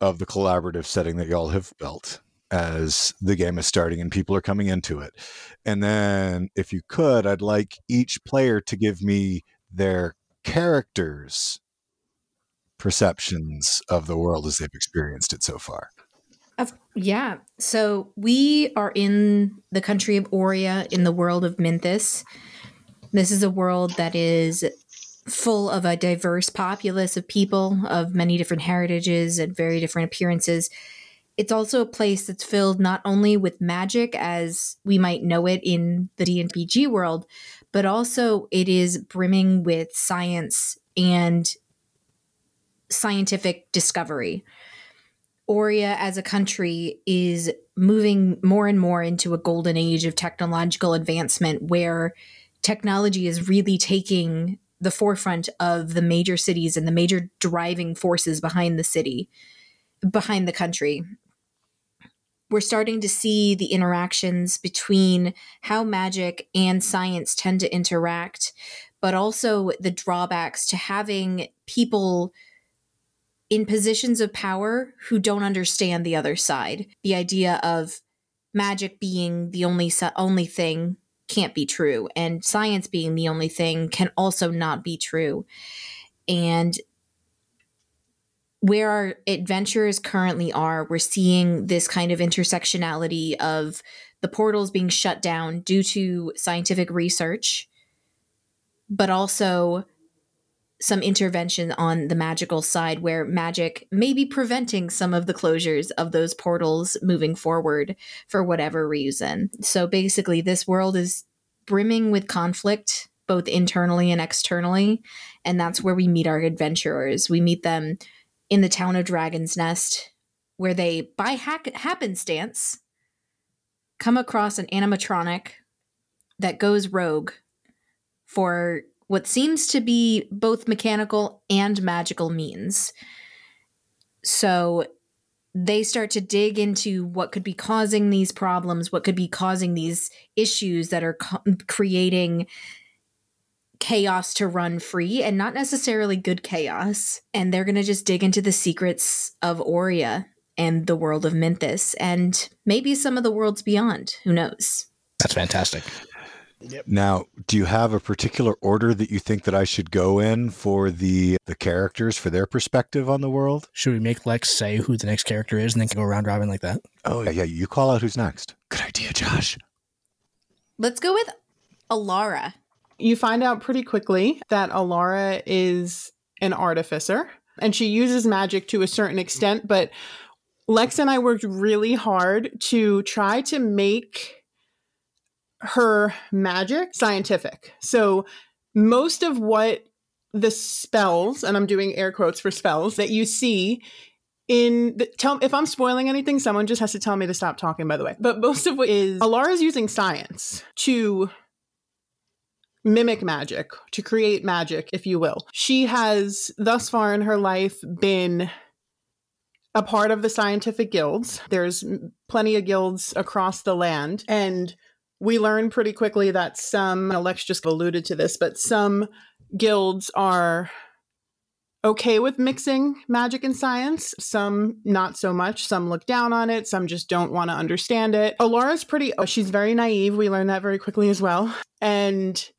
of the collaborative setting that y'all have built as the game is starting and people are coming into it? And then, if you could, I'd like each player to give me their characters' perceptions of the world as they've experienced it so far. Of, yeah. So we are in the country of Oria in the world of Minthus. This is a world that is full of a diverse populace of people of many different heritages and very different appearances. It's also a place that's filled not only with magic as we might know it in the D&PG world, but also it is brimming with science and scientific discovery. Auria as a country is moving more and more into a golden age of technological advancement where technology is really taking the forefront of the major cities and the major driving forces behind the city, behind the country. We're starting to see the interactions between how magic and science tend to interact, but also the drawbacks to having people in positions of power who don't understand the other side. The idea of magic being the only only thing can't be true and science being the only thing can also not be true. And where our adventures currently are, we're seeing this kind of intersectionality of the portals being shut down due to scientific research, but also some intervention on the magical side where magic may be preventing some of the closures of those portals moving forward for whatever reason. So basically, this world is brimming with conflict both internally and externally. And that's where we meet our adventurers. We meet them in the town of Dragon's Nest, where they, by hack- happenstance, come across an animatronic that goes rogue for what seems to be both mechanical and magical means. So they start to dig into what could be causing these problems, what could be causing these issues that are co- creating chaos to run free and not necessarily good chaos. And they're going to just dig into the secrets of Aurea and the world of Minthus and maybe some of the worlds beyond. Who knows? That's fantastic. Now, do you have a particular order that you think that I should go in for the the characters for their perspective on the world? Should we make Lex say who the next character is and then go around robin like that? Oh yeah, yeah. You call out who's next. Good idea, Josh. Let's go with Alara. You find out pretty quickly that Alara is an artificer and she uses magic to a certain extent, but Lex and I worked really hard to try to make her magic scientific. So most of what the spells, and I'm doing air quotes for spells that you see in the, tell if I'm spoiling anything, someone just has to tell me to stop talking, by the way. But most of what is Alara's using science to mimic magic, to create magic, if you will. She has thus far in her life been a part of the scientific guilds. There's plenty of guilds across the land. And we learn pretty quickly that some, Alex just alluded to this, but some guilds are okay with mixing magic and science. Some not so much. Some look down on it. Some just don't want to understand it. Alara's pretty, oh, she's very naive. We learn that very quickly as well. And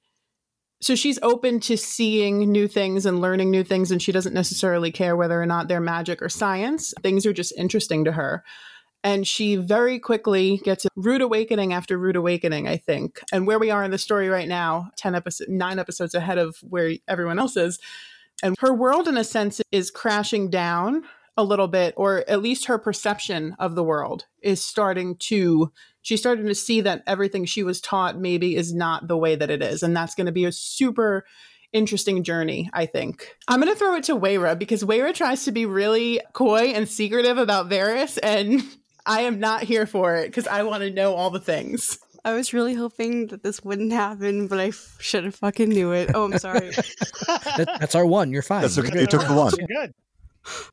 so she's open to seeing new things and learning new things, and she doesn't necessarily care whether or not they're magic or science. Things are just interesting to her. And she very quickly gets a rude awakening after rude awakening, I think. And where we are in the story right now, 10 episodes, nine episodes ahead of where everyone else is. And her world, in a sense, is crashing down a little bit, or at least her perception of the world is starting to, she's starting to see that everything she was taught maybe is not the way that it is. And that's going to be a super interesting journey, I think. I'm going to throw it to Wayra because Wayra tries to be really coy and secretive about Varys, and I am not here for it because I want to know all the things. I was really hoping that this wouldn't happen, but I f- should have fucking knew it. Oh, I'm sorry. That, that's our one. You're fine. That's You're okay. You took the one. Good.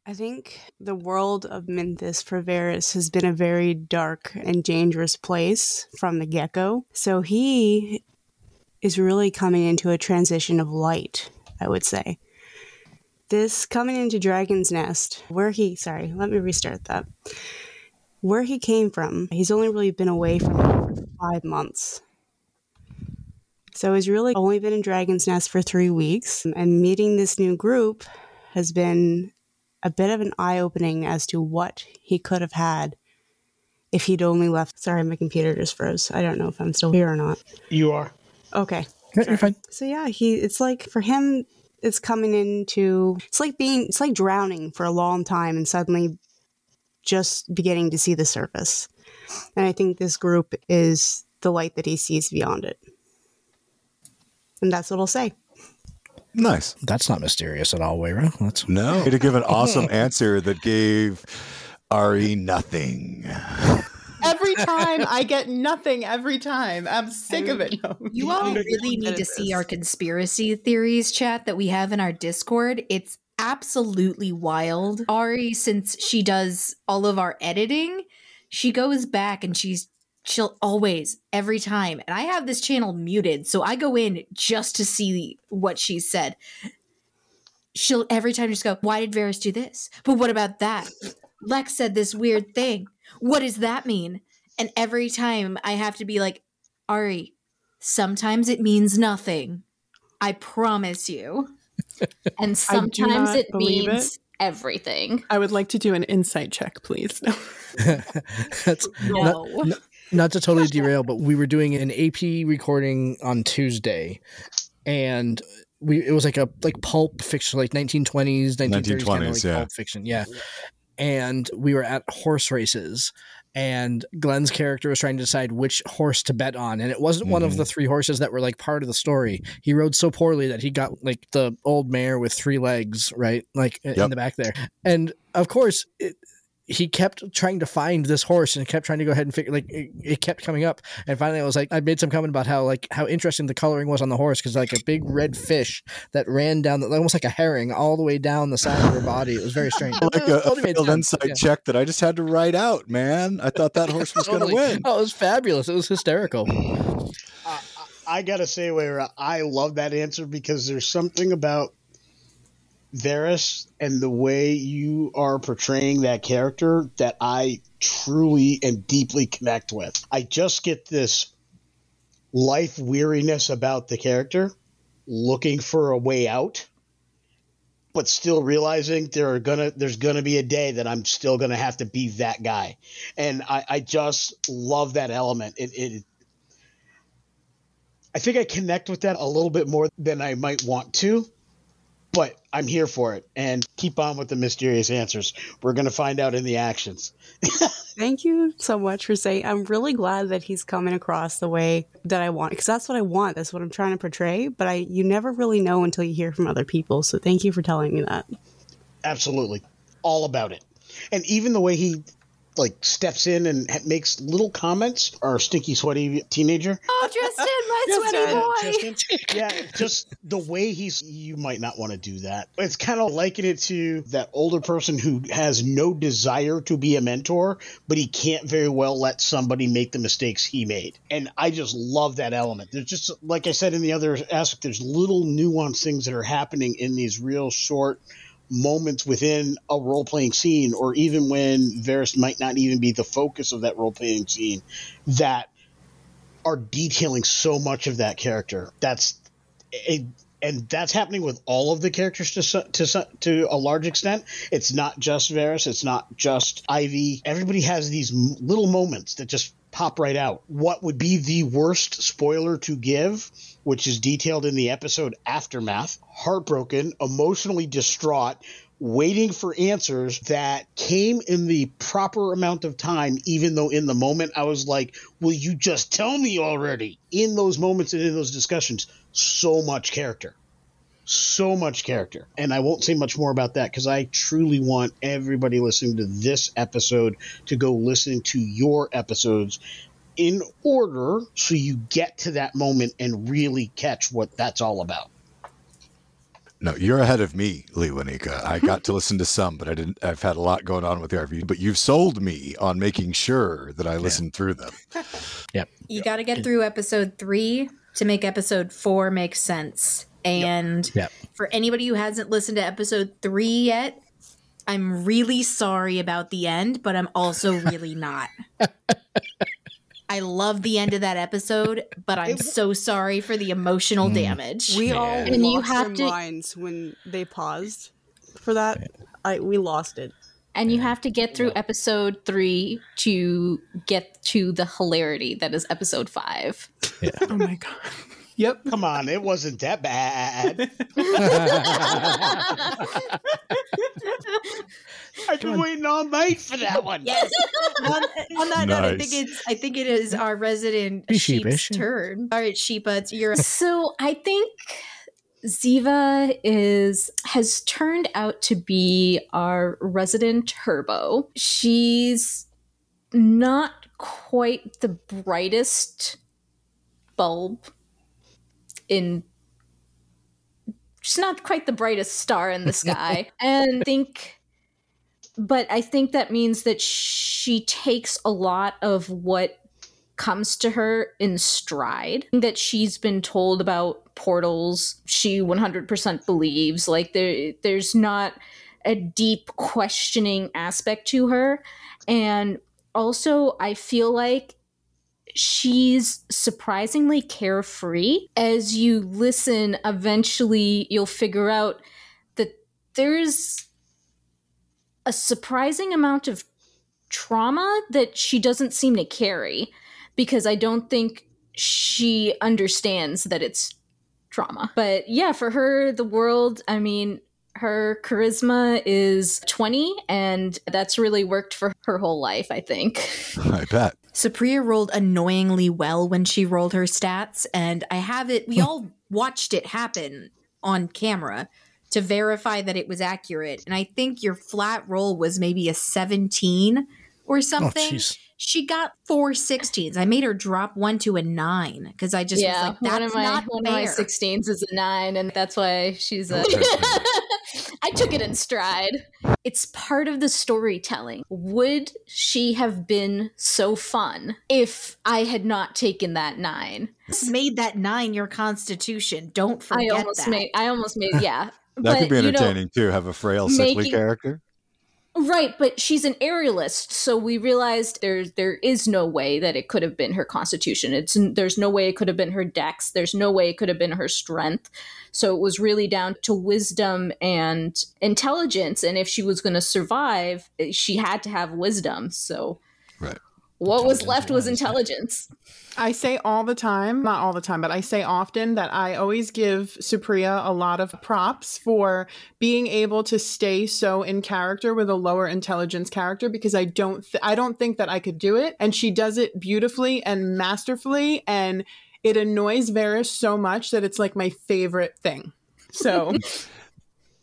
I think the world of Minthus for Varys has been a very dark and dangerous place from the get go. So he is really coming into a transition of light, I would say. This coming into Dragon's Nest, where he, sorry, let me restart that. Where he came from, he's only really been away from it for five months. So he's really only been in Dragon's Nest for three weeks, and meeting this new group has been a bit of an eye opening as to what he could have had if he'd only left. Sorry, my computer just froze. I don't know if I'm still here or not. You are. Okay. Yeah, You're fine. So yeah, he it's like for him it's coming into it's like being it's like drowning for a long time and suddenly just beginning to see the surface. And I think this group is the light that he sees beyond it. And that's what I'll say. Nice. That's not mysterious at all, Wayra. That's No. Way to give an awesome answer that gave Ari nothing. Every time I get nothing every time. I'm sick of it. No. You all really need to see our conspiracy theories chat that we have in our Discord. It's absolutely wild. Ari, since she does all of our editing, she goes back and she's she'll always every time. And i have this channel muted so i go in just to see what she said. She'll every time just go why did Varys do this? But what about that? Lex said this weird thing. What does that mean? And every time i have to be like ari sometimes it means nothing. I promise you And sometimes it believe means everything. I would like to do an insight check, please. No. that's No. not, not, not to totally derail, but we were doing an AP recording on Tuesday, and we it was like a like pulp fiction, like 1920s, 1930s, kind of 1920s, like yeah. pulp fiction, yeah. And we were at horse races, and Glenn's character was trying to decide which horse to bet on, and it wasn't one of the mm-hmm. three horses that were like part of the story. He rode so poorly that he got like the old mare with three legs, right, like in the back there, and of course. It, he kept trying to find this horse and kept trying to go ahead and figure like it, it kept coming up and finally i was like i made some comment about how like how interesting the coloring was on the horse because like a big red fish that ran down the, almost like a herring all the way down the side of her body it was very strange like It a, a totally made failed sense. insight Yeah. check that I just had to write out, man. I thought that horse was going to win. Oh, it was fabulous. It was hysterical. I, I gotta say, where I love that answer because there's something about Varys and the way you are portraying that character that I truly and deeply connect with. I just get this life weariness about the character, looking for a way out, but still realizing there are gonna there's gonna be a day that I'm still gonna have to be that guy, and I, I just love that element. It, it I think I connect with that a little bit more than I might want to, but I'm here for it. And keep on with the mysterious answers. We're going to find out in the actions. Thank you so much for saying. I'm really glad that he's coming across the way that I want because that's what I want. That's what I'm trying to portray. But I, you never really know until you hear from other people. So thank you for telling me that. Absolutely. All about it. And even the way he like steps in and ha- makes little comments. Our stinky sweaty teenager. Oh, Tristan, my sweaty boy. Tristan. yeah just the way he's you might not want to do that. It's kind of liken it to that older person who has no desire to be a mentor but he can't very well let somebody make the mistakes he made. And i just love that element. There's just like i said in the other aspect there's little nuanced things that are happening in these real short moments within a role playing scene, or even when Varys might not even be the focus of that role playing scene, that are detailing so much of that character. That's and that's happening with all of the characters to to to a large extent. It's not just Varys. It's not just Ivy. Everybody has these little moments that just pop right out. What would be the worst spoiler to give, which is detailed in the episode Aftermath? Heartbroken, emotionally distraught, waiting for answers that came in the proper amount of time, even though in the moment I was like, Will you just tell me already? In those moments and in those discussions, so much character. So much character. And I won't say much more about that because I truly want everybody listening to this episode to go listen to your episodes in order so you get to that moment and really catch what that's all about. No, you're ahead of me, Lewanika. I got to listen to some, but I didn't. I've had a lot going on with the RV. But you've sold me on making sure that I listened through them. Yep. You got to get through episode three to make episode four make sense. And Yep. for anybody who hasn't listened to episode three yet, I'm really sorry about the end, but I'm also really not. I love the end of that episode, but I'm so sorry for the emotional mm. damage. We all And you have our to- minds when they paused for that. I we lost it. And you have to get through episode three to get to the hilarity that is episode five. Oh my god. Yep. Come on, it wasn't that bad. I've been waiting all night for that one. Yes. on, on that note, I think it's I think it is our resident Be sheep's turn. All right, Sheepa, it's your So I think Ziva is has turned out to be our resident turbo. She's not quite the brightest bulb in she's not quite the brightest star in the sky. and think but I think that means that she takes a lot of what comes to her in stride. That she's been told about portals she 100% believes. Like there there's not a deep questioning aspect to her. And also i feel like she's surprisingly carefree as you listen eventually you'll figure out that there's a surprising amount of trauma that she doesn't seem to carry because I don't think she understands that it's trauma. But yeah, for her, the world, I mean, Her charisma is 20, and that's really worked for her whole life, I think. I bet. Supriya rolled annoyingly well when she rolled her stats, and I have it. We hmm. all watched it happen on camera to verify that it was accurate. And I think your flat roll was maybe a 17 or oh, something. jeez. She got four 16s. I made her drop one to a nine because I just was yeah, like, that's one of my not one fair. of my 16s is a nine, and that's why she's a. I took it in stride. It's part of the storytelling. Would she have been so fun if I had not taken that nine? made that nine your constitution. Don't forget I almost that. made. I almost made. Yeah, That could be But, you know, entertaining too. Have a frail, sickly making- character. Right, but she's an aerialist, so we realized there's there is no way that it could have been her constitution. It's there's no way it could have been her dex. There's no way it could have been her strength. So it was really down to wisdom and intelligence. And if she was going to survive, eh, she had to have wisdom. So Right. What was left was intelligence. I say all the time, not all the time, but I say often that I always give Supriya a lot of props for being able to stay so in character with a lower intelligence character because I don't th- I don't think that I could do it and she does it beautifully and masterfully and it annoys Varys so much that it's like my favorite thing. So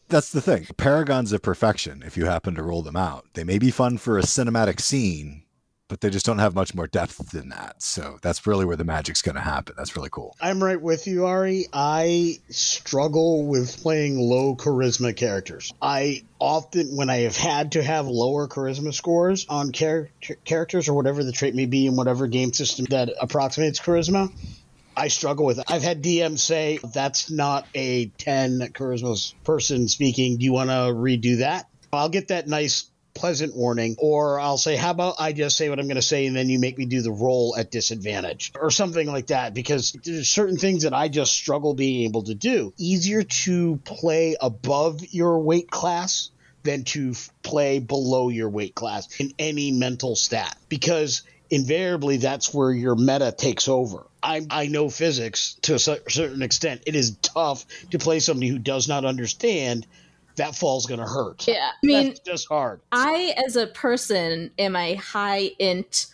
That's the thing. Paragons of perfection, if you happen to roll them out. They may be fun for a cinematic scene, but they just don't have much more depth than that. So that's really where the magic's going to happen. That's really cool. I'm right with you, Ari. I struggle with playing low charisma characters. I often, when I have had to have lower charisma scores on char- characters or whatever the trait may be in whatever game system that approximates charisma, I struggle with it. I've had DMs say, that's not a 10 charisma person speaking. Do you want to redo that? I'll get that nice pleasant warning or I'll say how about I just say what I'm going to say and then you make me do the roll at disadvantage or something like that because there's certain things that I just struggle being able to do. Easier to play above your weight class than to play below your weight class in any mental stat because invariably that's where your meta takes over. I, I know physics to a certain extent. It is tough to play somebody who does not understand that fall's going to hurt. Yeah, I mean, That's just hard. I, as a person, am a high int,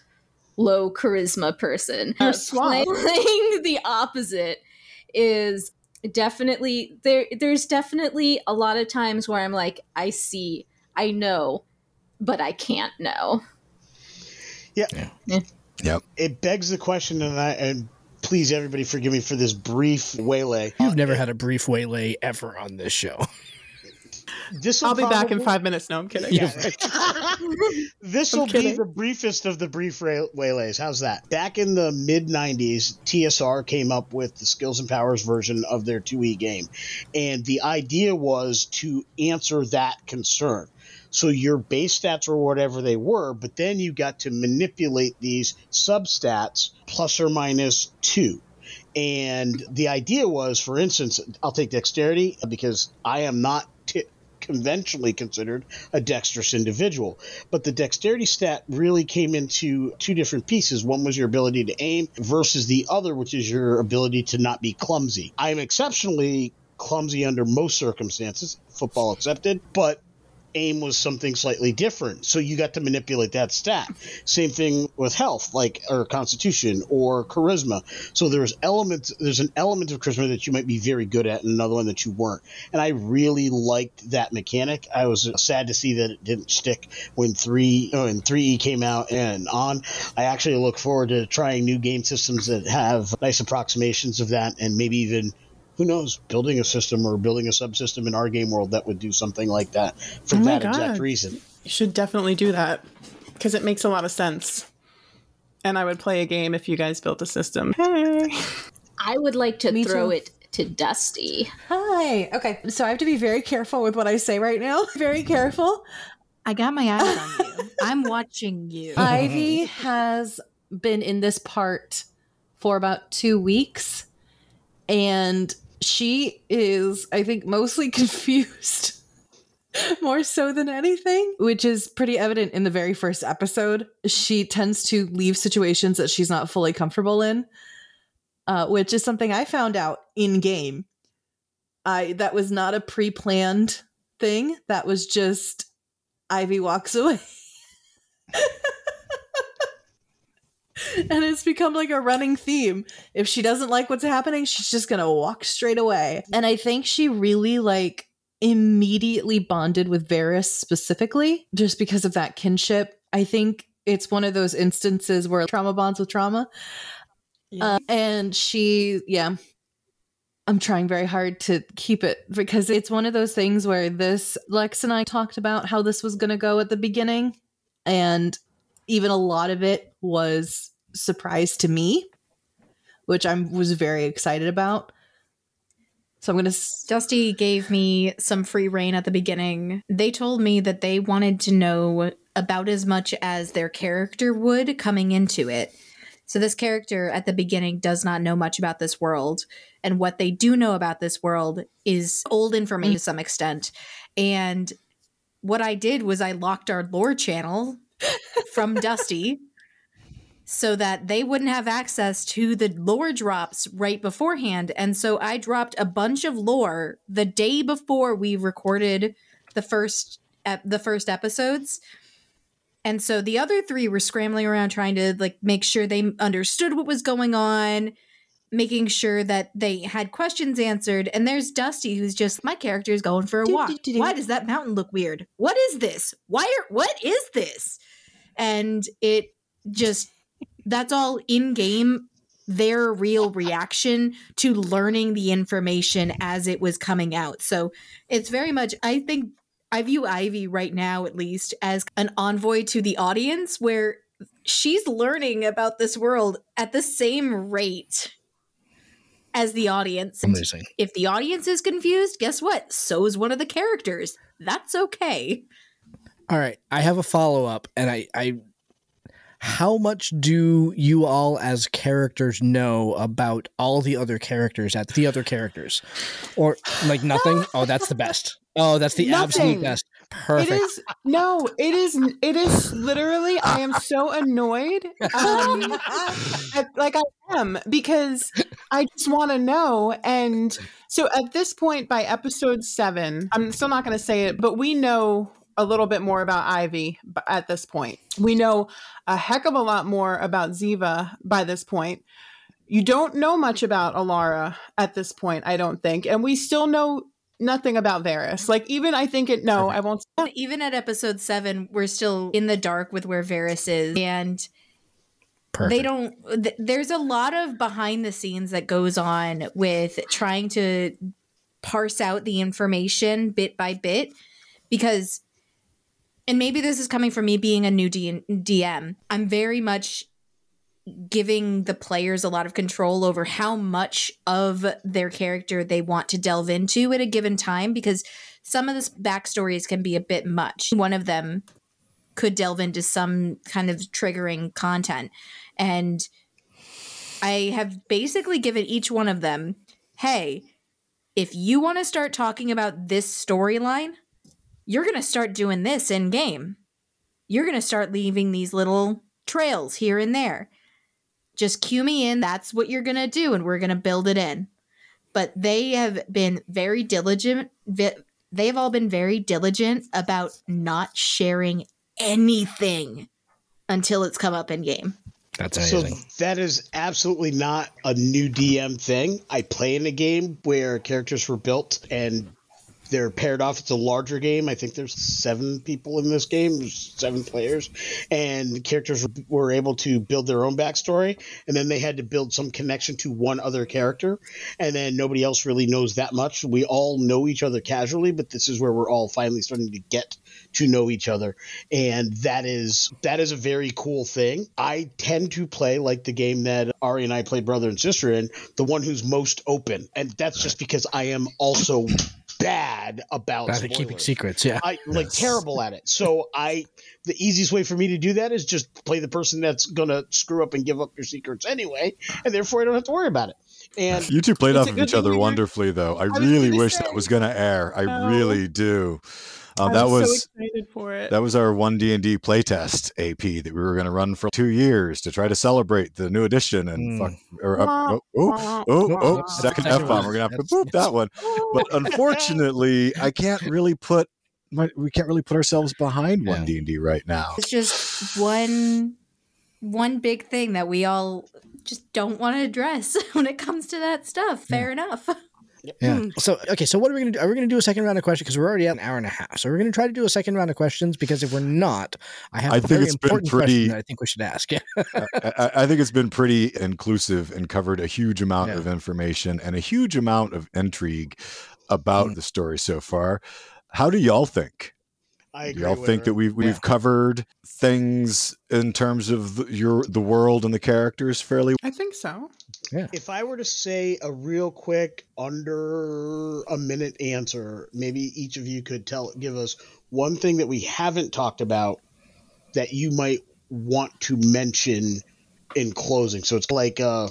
low charisma person. You're. Playing the opposite is definitely there. There's definitely a lot of times where I'm like, I see, I know, but I can't know. Yeah, yeah. Yep. It begs the question, and I and please everybody forgive me for this brief waylay. You've never had a brief waylay ever on this show. This I'll be back in 5 minutes. No, I'm kidding. Yeah. this will be the briefest of the brief waylays. How's that? Back in the mid 90s, TSR came up with the Skills and Powers version of their 2E game. And the idea was to answer that concern. So your base stats were whatever they were, but then you got to manipulate these substats plus or minus two. And the idea was, for instance, I'll take dexterity because I am not t- conventionally considered a dexterous individual. But the dexterity stat really came into two different pieces. One was your ability to aim versus the other, which is your ability to not be clumsy. I am exceptionally clumsy under most circumstances, football accepted, but aim was something slightly different. So you got to manipulate that stat. Same thing with health, like or constitution or charisma. So there's elements there's an element of charisma that you might be very good at and another one that you weren't. And I really liked that mechanic. I was sad to see that it didn't stick when 3 oh, when 3E came out and on. I actually look forward to trying new game systems that have nice approximations of that and maybe even who knows, building a system or building a subsystem in our game world that would do something like that for Oh my that exact reason. You should definitely do that because it makes a lot of sense. And I would play a game if you guys built a system. Hey. I would like to Me throw too. it to Dusty. Hi. Okay. So I have to be very careful with what I say right now. Very careful. I got my eyes on you. I'm watching you. Ivy has been in this part for about two weeks, and she is, I think, mostly confused. More so than anything, which is pretty evident in the very first episode. She tends to leave situations that she's not fully comfortable in, uh, which is something I found out in game. I that was not a pre-planned thing that was just Ivy walks away. and it's become like a running theme. If she doesn't like what's happening, she's just going to walk straight away. And I think she really like immediately bonded with Varys specifically just because of that kinship. I think it's one of those instances where trauma bonds with trauma. Uh, and she, yeah, I'm trying very hard to keep it because it's one of those things where this, Lex and I talked about how this was going to go at the beginning. And even a lot of it was surprise to me, which I was very excited about. So I'm going to. S- Dusty gave me some free rein at the beginning. They told me that they wanted to know about as much as their character would coming into it. So this character at the beginning does not know much about this world. And what they do know about this world is old information to mm. some extent. And what I did was I locked our lore channel from Dusty so that they wouldn't have access to the lore drops right beforehand. And so I dropped a bunch of lore the day before we recorded the first ep- the first episodes. And so the other three were scrambling around trying to like make sure they understood what was going on, making sure that they had questions answered. And there's Dusty who's just my character is going for a walk. Why does that mountain look weird? What is this? Why are what is this? And it just that's all in game their real reaction to learning the information as it was coming out. So it's very much, I think, I view Ivy right now, at least, as an envoy to the audience where she's learning about this world at the same rate as the audience. Amazing. If the audience is confused, guess what? So is one of the characters. That's okay. All right, I have a follow up, and I, I, how much do you all as characters know about all the other characters at the other characters, or like nothing? oh, that's the best. Oh, that's the absolute best. Perfect. It is no, it is it is literally I am so annoyed. Um, at- like I am because I just want to know and so at this point by episode 7, I'm still not going to say it, but we know a little bit more about Ivy at this point. We know a heck of a lot more about Ziva by this point. You don't know much about Alara at this point, I don't think. And we still know nothing about Varys. Like even I think it no, I won't Even at episode seven, we're still in the dark with where Varys is, and they don't. Th- there's a lot of behind the scenes that goes on with trying to parse out the information bit by bit, because, and maybe this is coming from me being a new D- DM. I'm very much giving the players a lot of control over how much of their character they want to delve into at a given time because some of the backstories can be a bit much. One of them could delve into some kind of triggering content. And I have basically given each one of them hey, if you want to start talking about this storyline, you're going to start doing this in game. You're going to start leaving these little trails here and there just cue me in. That's what you're going to do, and we're going to build it in. But they have been very diligent. They have all been very diligent about not sharing anything until it's come up in game. That's amazing. So that is absolutely not a new DM thing. I play in a game where characters were built and they're paired off. It's a larger game. I think there's seven people in this game, seven players, and the characters were able to build their own backstory, and then they had to build some connection to one other character, and then nobody else really knows that much. We all know each other casually, but this is where we're all finally starting to get to know each other. And that is that is a very cool thing. I tend to play like the game that ari and i played brother and sister in the one who's most open. And that's just because i am also bad about Bad at keeping secrets, yeah. I like terrible at it. So I the easiest way for me to do that is just play the person that's gonna screw up and give up your secrets anyway, and therefore I don't have to worry about it. And You two played off of each other wonderfully, though. I, was really wish say- that was going to air. I No. really do. Um, I'm that so was excited for it. that was our one D and D playtest AP that we were going to run for two years to try to celebrate the new edition and fuck or up, oh oh oh, oh second f bomb. We're gonna have to boop that one. But unfortunately, I can't really put mu- we can't really put ourselves behind one D and D right now. It's just one one big thing that we all just don't want to address when it comes to that stuff. Fair enough. Yeah. So okay. So what are we gonna do? Are we gonna do a second round of questions? Because we're already at an hour and a half. So we're gonna try to do a second round of questions. Because if we're not, I have I a think very it's been important pretty- question that I think we should ask. Yeah. I, I- I think it's been pretty inclusive and covered a huge amount Yeah. of information and a huge amount of intrigue about Mm. the story so far. How do y'all think? I Do agree. y'all with think her. that we've we've Yeah. covered things in terms of the, your the world and the characters fairly? I think so. If I were to say a real quick under a minute answer, maybe each of you could tell give us one thing that we haven't talked about that you might want to mention in closing. So it's like a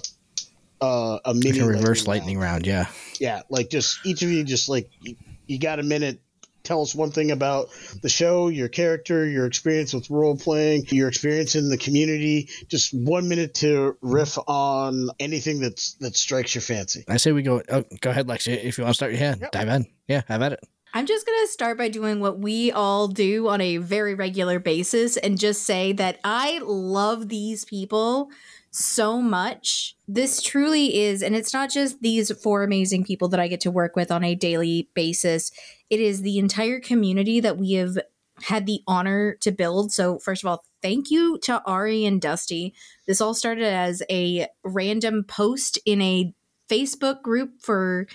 a, a mini Like a reverse lightning lightning round. Yeah. yeah like just each of you just like you, you got a minute tell us one thing about the show your character your experience with role playing your experience in the community just one minute to riff on anything that's that strikes your fancy I say we go. Oh, go ahead, Lexi. If you want to start your hand, Yep. dive in. Yeah, have at it. I'm just going to start by doing what we all do on a very regular basis and just say that I love these people so much. This truly is, and it's not just these four amazing people that I get to work with on a daily basis, it is the entire community that we have had the honor to build. So, first of all, thank you to Ari and Dusty. This all started as a random post in a Facebook group for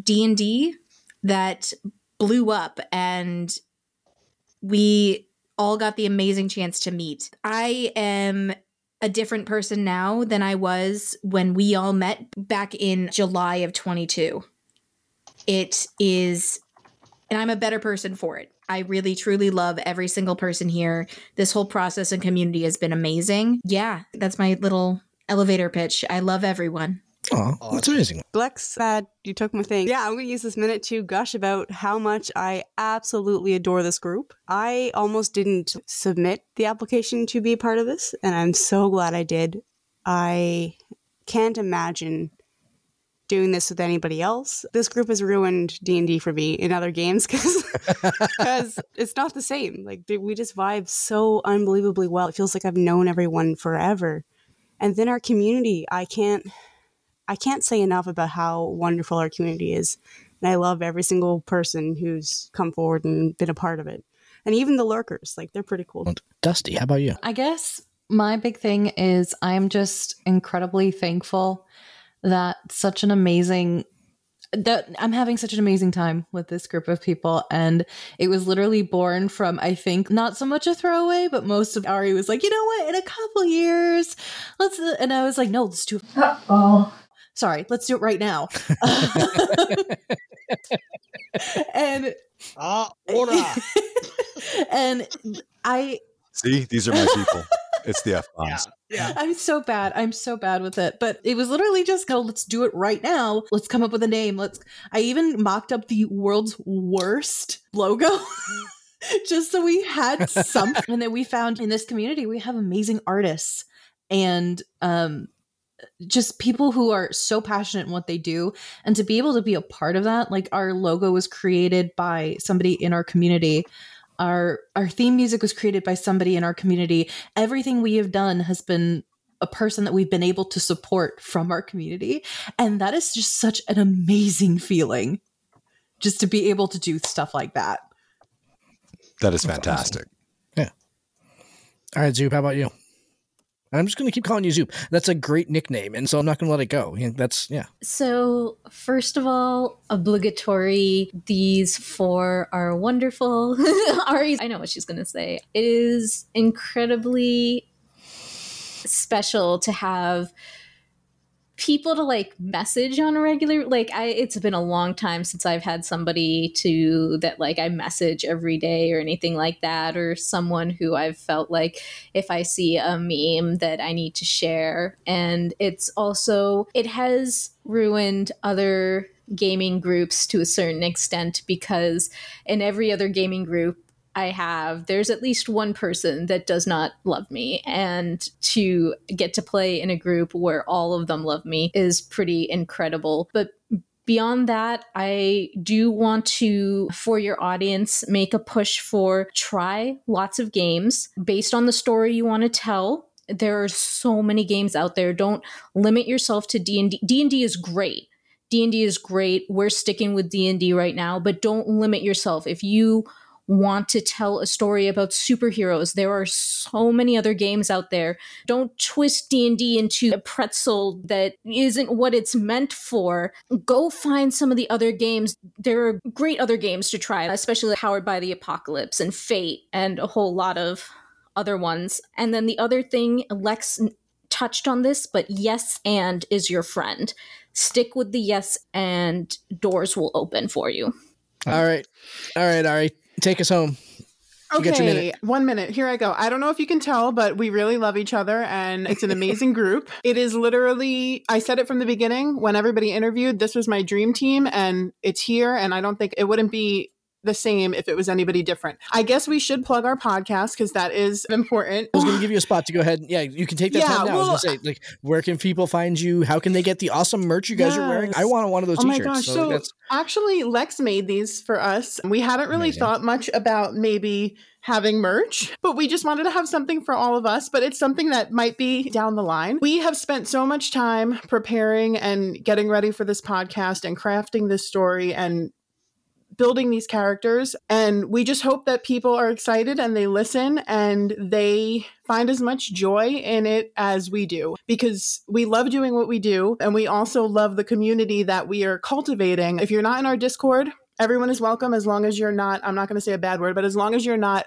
D&D that blew up and we all got the amazing chance to meet. I am a different person now than I was when we all met back in July of 22. It is and I'm a better person for it. I really truly love every single person here. This whole process and community has been amazing. Yeah, that's my little elevator pitch. I love everyone. Oh, that's amazing. Blex, bad. You took my thing. Yeah, I'm going to use this minute to gush about how much I absolutely adore this group. I almost didn't submit the application to be a part of this, and I'm so glad I did. I can't imagine doing this with anybody else. This group has ruined D&D for me in other games because it's not the same. Like we just vibe so unbelievably well. It feels like I've known everyone forever. And then our community, I can't I can't say enough about how wonderful our community is. And I love every single person who's come forward and been a part of it. And even the lurkers, like they're pretty cool. Dusty, how about you? I guess my big thing is I'm just incredibly thankful that such an amazing that I'm having such an amazing time with this group of people and it was literally born from I think not so much a throwaway but most of Ari was like you know what in a couple years let's and I was like no let's do it oh sorry let's do it right now and ah order and I See, these are my people. it's the F yeah bombs. yeah I'm so bad. I'm so bad with it. But it was literally just no, let's do it right now. Let's come up with a name. Let's I even mocked up the world's worst logo. just so we had something and then we found in this community we have amazing artists and um just people who are so passionate in what they do and to be able to be a part of that like our logo was created by somebody in our community our our theme music was created by somebody in our community everything we have done has been a person that we've been able to support from our community and that is just such an amazing feeling just to be able to do stuff like that That is That's awesome. fantastic. All right, Zoop, how about you? I'm just going to keep calling you Zoop. That's a great nickname, and so I'm not going to let it go. That's yeah. So, first of all, obligatory. These four are wonderful. Ari, I know what she's going to say. It is incredibly special to have people to like message on a regular like i it's been a long time since i've had somebody to that like i message every day or anything like that or someone who i've felt like if i see a meme that i need to share. And it's also it has ruined other gaming groups to a certain extent because in every other gaming group I have, there's at least one person that does not love me. And to get to play in a group where all of them love me is pretty incredible. But Beyond that, I do want to, for your audience, make a push for try lots of games based on the story you want to tell. There are so many games out there. Don't limit yourself to D&D. D&D is great. D&D is great. We're sticking with D&D right now, but don't limit yourself. If you want to tell a story about superheroes. There are so many other games out there. Don't twist d&d into a pretzel that isn't what it's meant for. Go find some of the other games. There are great other games to try especially powered by the apocalypse and fate and a whole lot of other ones. And then the other thing lex touched on this but yes and is your friend. Stick with the yes and doors will open for you. All right. All right, Ari. Take us home. Okay, minute. one minute. Here I go. I don't know if you can tell, but we really love each other and it's an amazing group. It is literally, I said it from the beginning when everybody interviewed, this was my dream team and it's here. And I don't think it wouldn't be the same if it was anybody different. I guess we should plug our podcast because that is important. I was going to give you a spot to go ahead. And, Yeah, you can take that Yeah, time now. I well, was going to say, like, where can people find you? How can they get the awesome merch you guys are wearing? I want one of those Oh my t-shirts. gosh! so So, that's actually, Lex made these for us. We hadn't really Amazing. thought much about maybe having merch, but we just wanted to have something for all of us. But it's something that might be down the line. We have spent so much time preparing and getting ready for this podcast and crafting this story and building these characters and we just hope that people are excited and they listen and they find as much joy in it as we do. Because we love doing what we do and we also love the community that we are cultivating. If you're not in our discord everyone is welcome as long as you're not i'm not going to say a bad word but as long as you're not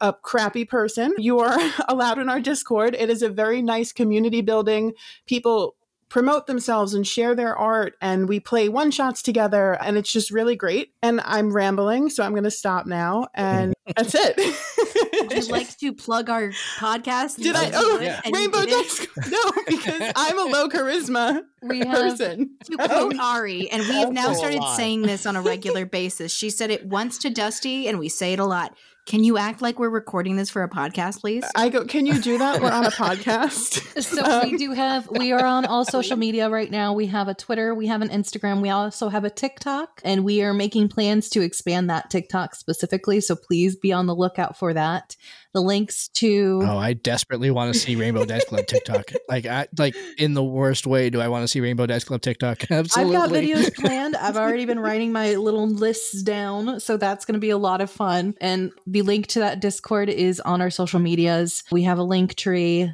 a crappy person you are allowed in our discord. It is a very nice community building. People promote themselves and share their art and we play one shots together and it's just really great and i'm rambling so i'm going to stop now and that's it Would you like to plug our podcast? did i You oh would, and you rainbow didn't? no because i'm a low charisma We have person to quote Ari, and we have now started saying this on a regular basis. She said it once to Dusty, and we say it a lot. Can you act like we're recording this for a podcast, please? i go can you do that we're on a podcast So we do have we are on all social media right now. We have a Twitter, we have an Instagram, we also have a TikTok, and we are making plans to expand that TikTok specifically. So please be on the lookout for that. The links to Oh, I desperately want to see Rainbow Dice Club TikTok. Like, I like in the worst way. Do I want to see Rainbow Dice Club TikTok? Absolutely. I've got videos planned. I've already been writing my little lists down, so that's going to be a lot of fun. And the link to that Discord is on our social medias. We have a link tree.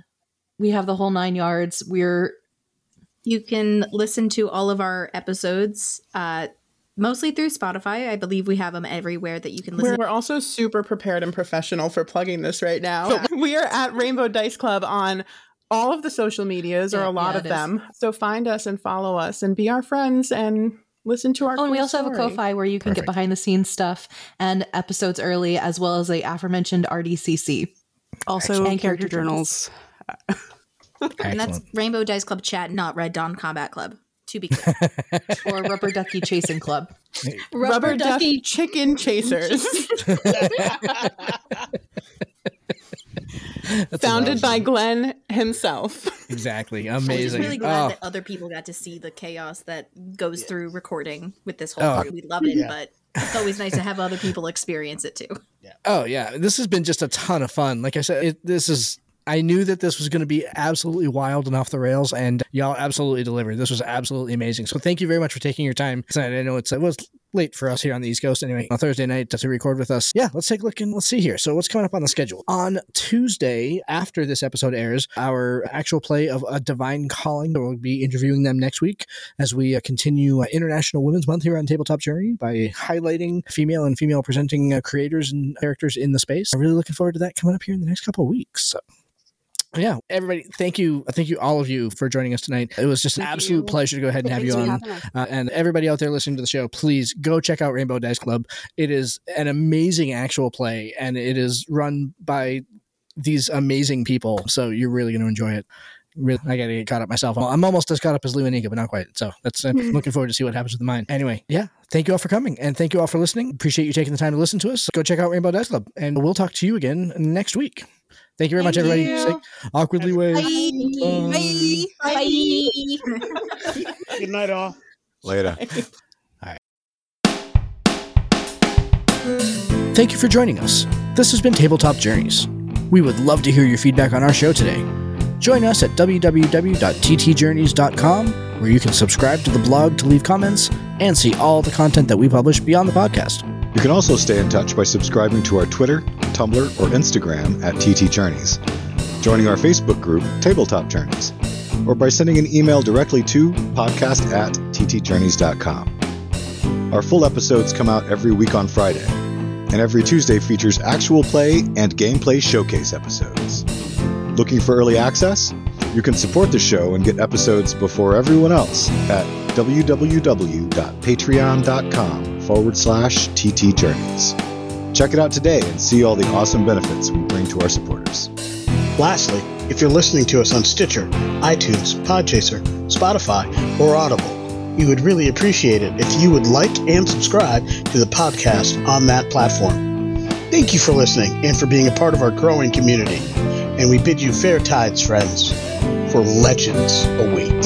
We have the whole nine yards. We're You can listen to all of our episodes, uh, mostly through Spotify. I believe we have them everywhere that you can listen. We're, we're also super prepared and professional for plugging this right now. we are at Rainbow Dice Club on all of the social medias or Yeah, a lot yeah, of it is. them. So find us and follow us and be our friends and listen to our Oh, and we cool also have a story. Ko-fi where you can Perfect. get behind the scenes stuff and episodes early, as well as the aforementioned RDCC. Also, And character, character journals. and that's Rainbow Dice Club chat, not Red Dawn Combat Club. To be clear. or Rubber Ducky Chasing Club. Rubber, Ducky Chicken Chasers, That's founded by Glenn himself. exactly Amazing. I'm just really glad Oh, that other people got to see the chaos that goes through recording with this whole Oh. group. We love it, Yeah. but it's always nice to have other people experience it too. oh yeah, this has been just a ton of fun. Like I said, it, this is. I knew that this was going to be absolutely wild and off the rails, and y'all absolutely delivered. This was absolutely amazing. So thank you very much for taking your time. I know it's it was late for us here on the East Coast anyway. On Thursday night to record with us. Yeah, let's take a look and let's see here. So what's coming up on the schedule on Tuesday after this episode airs? Our actual play of a Divine Calling. We'll be interviewing them next week as we uh, continue uh, International Women's Month here on Tabletop Journey by highlighting female and female presenting uh, creators and characters in the space. I'm really looking forward to that coming up here in the next couple of weeks. So. Yeah, everybody, thank you. Thank you, all of you, for joining us tonight. It was just an Thank absolute you. pleasure to go ahead and have Thanks you on. Uh, and everybody out there listening to the show, please go check out Rainbow Dice Club. It is an amazing actual play, and it is run by these amazing people. So you're really going to enjoy it. Really, I got to get caught up myself. I'm almost as caught up as Lewanika, but not quite. So that's I'm looking forward to see what happens with the mine. Anyway, yeah, thank you all for coming, and thank you all for listening. Appreciate you taking the time to listen to us. Go check out Rainbow Dice Club, and we'll talk to you again next week. Thank you very much, everybody. you. Say awkwardly wave. Bye. Bye. Bye. Good night, all. Later. Thank you for joining us. This has been Tabletop Journeys. We would love to hear your feedback on our show today. Join us at www.ttjourneys.com, where you can subscribe to the blog to leave comments and see all the content that we publish beyond the podcast. You can also stay in touch by subscribing to our Twitter, Tumblr, or Instagram at TT Journeys, joining our Facebook group, Tabletop Journeys, or by sending an email directly to podcast at ttjourneys.com. Our full episodes come out every week on Friday, and every Tuesday features actual play and gameplay showcase episodes. Looking for early access? You can support the show and get episodes before everyone else at www.patreon.com forward slash TT Journeys. Check it out today and see all the awesome benefits we bring to our supporters. Lastly, if you're listening to us on Stitcher, iTunes, Podchaser, Spotify, or Audible, we would really appreciate it if you would like and subscribe to the podcast on that platform. Thank you for listening and for being a part of our growing community. And we bid you fair tides, friends, for legends await.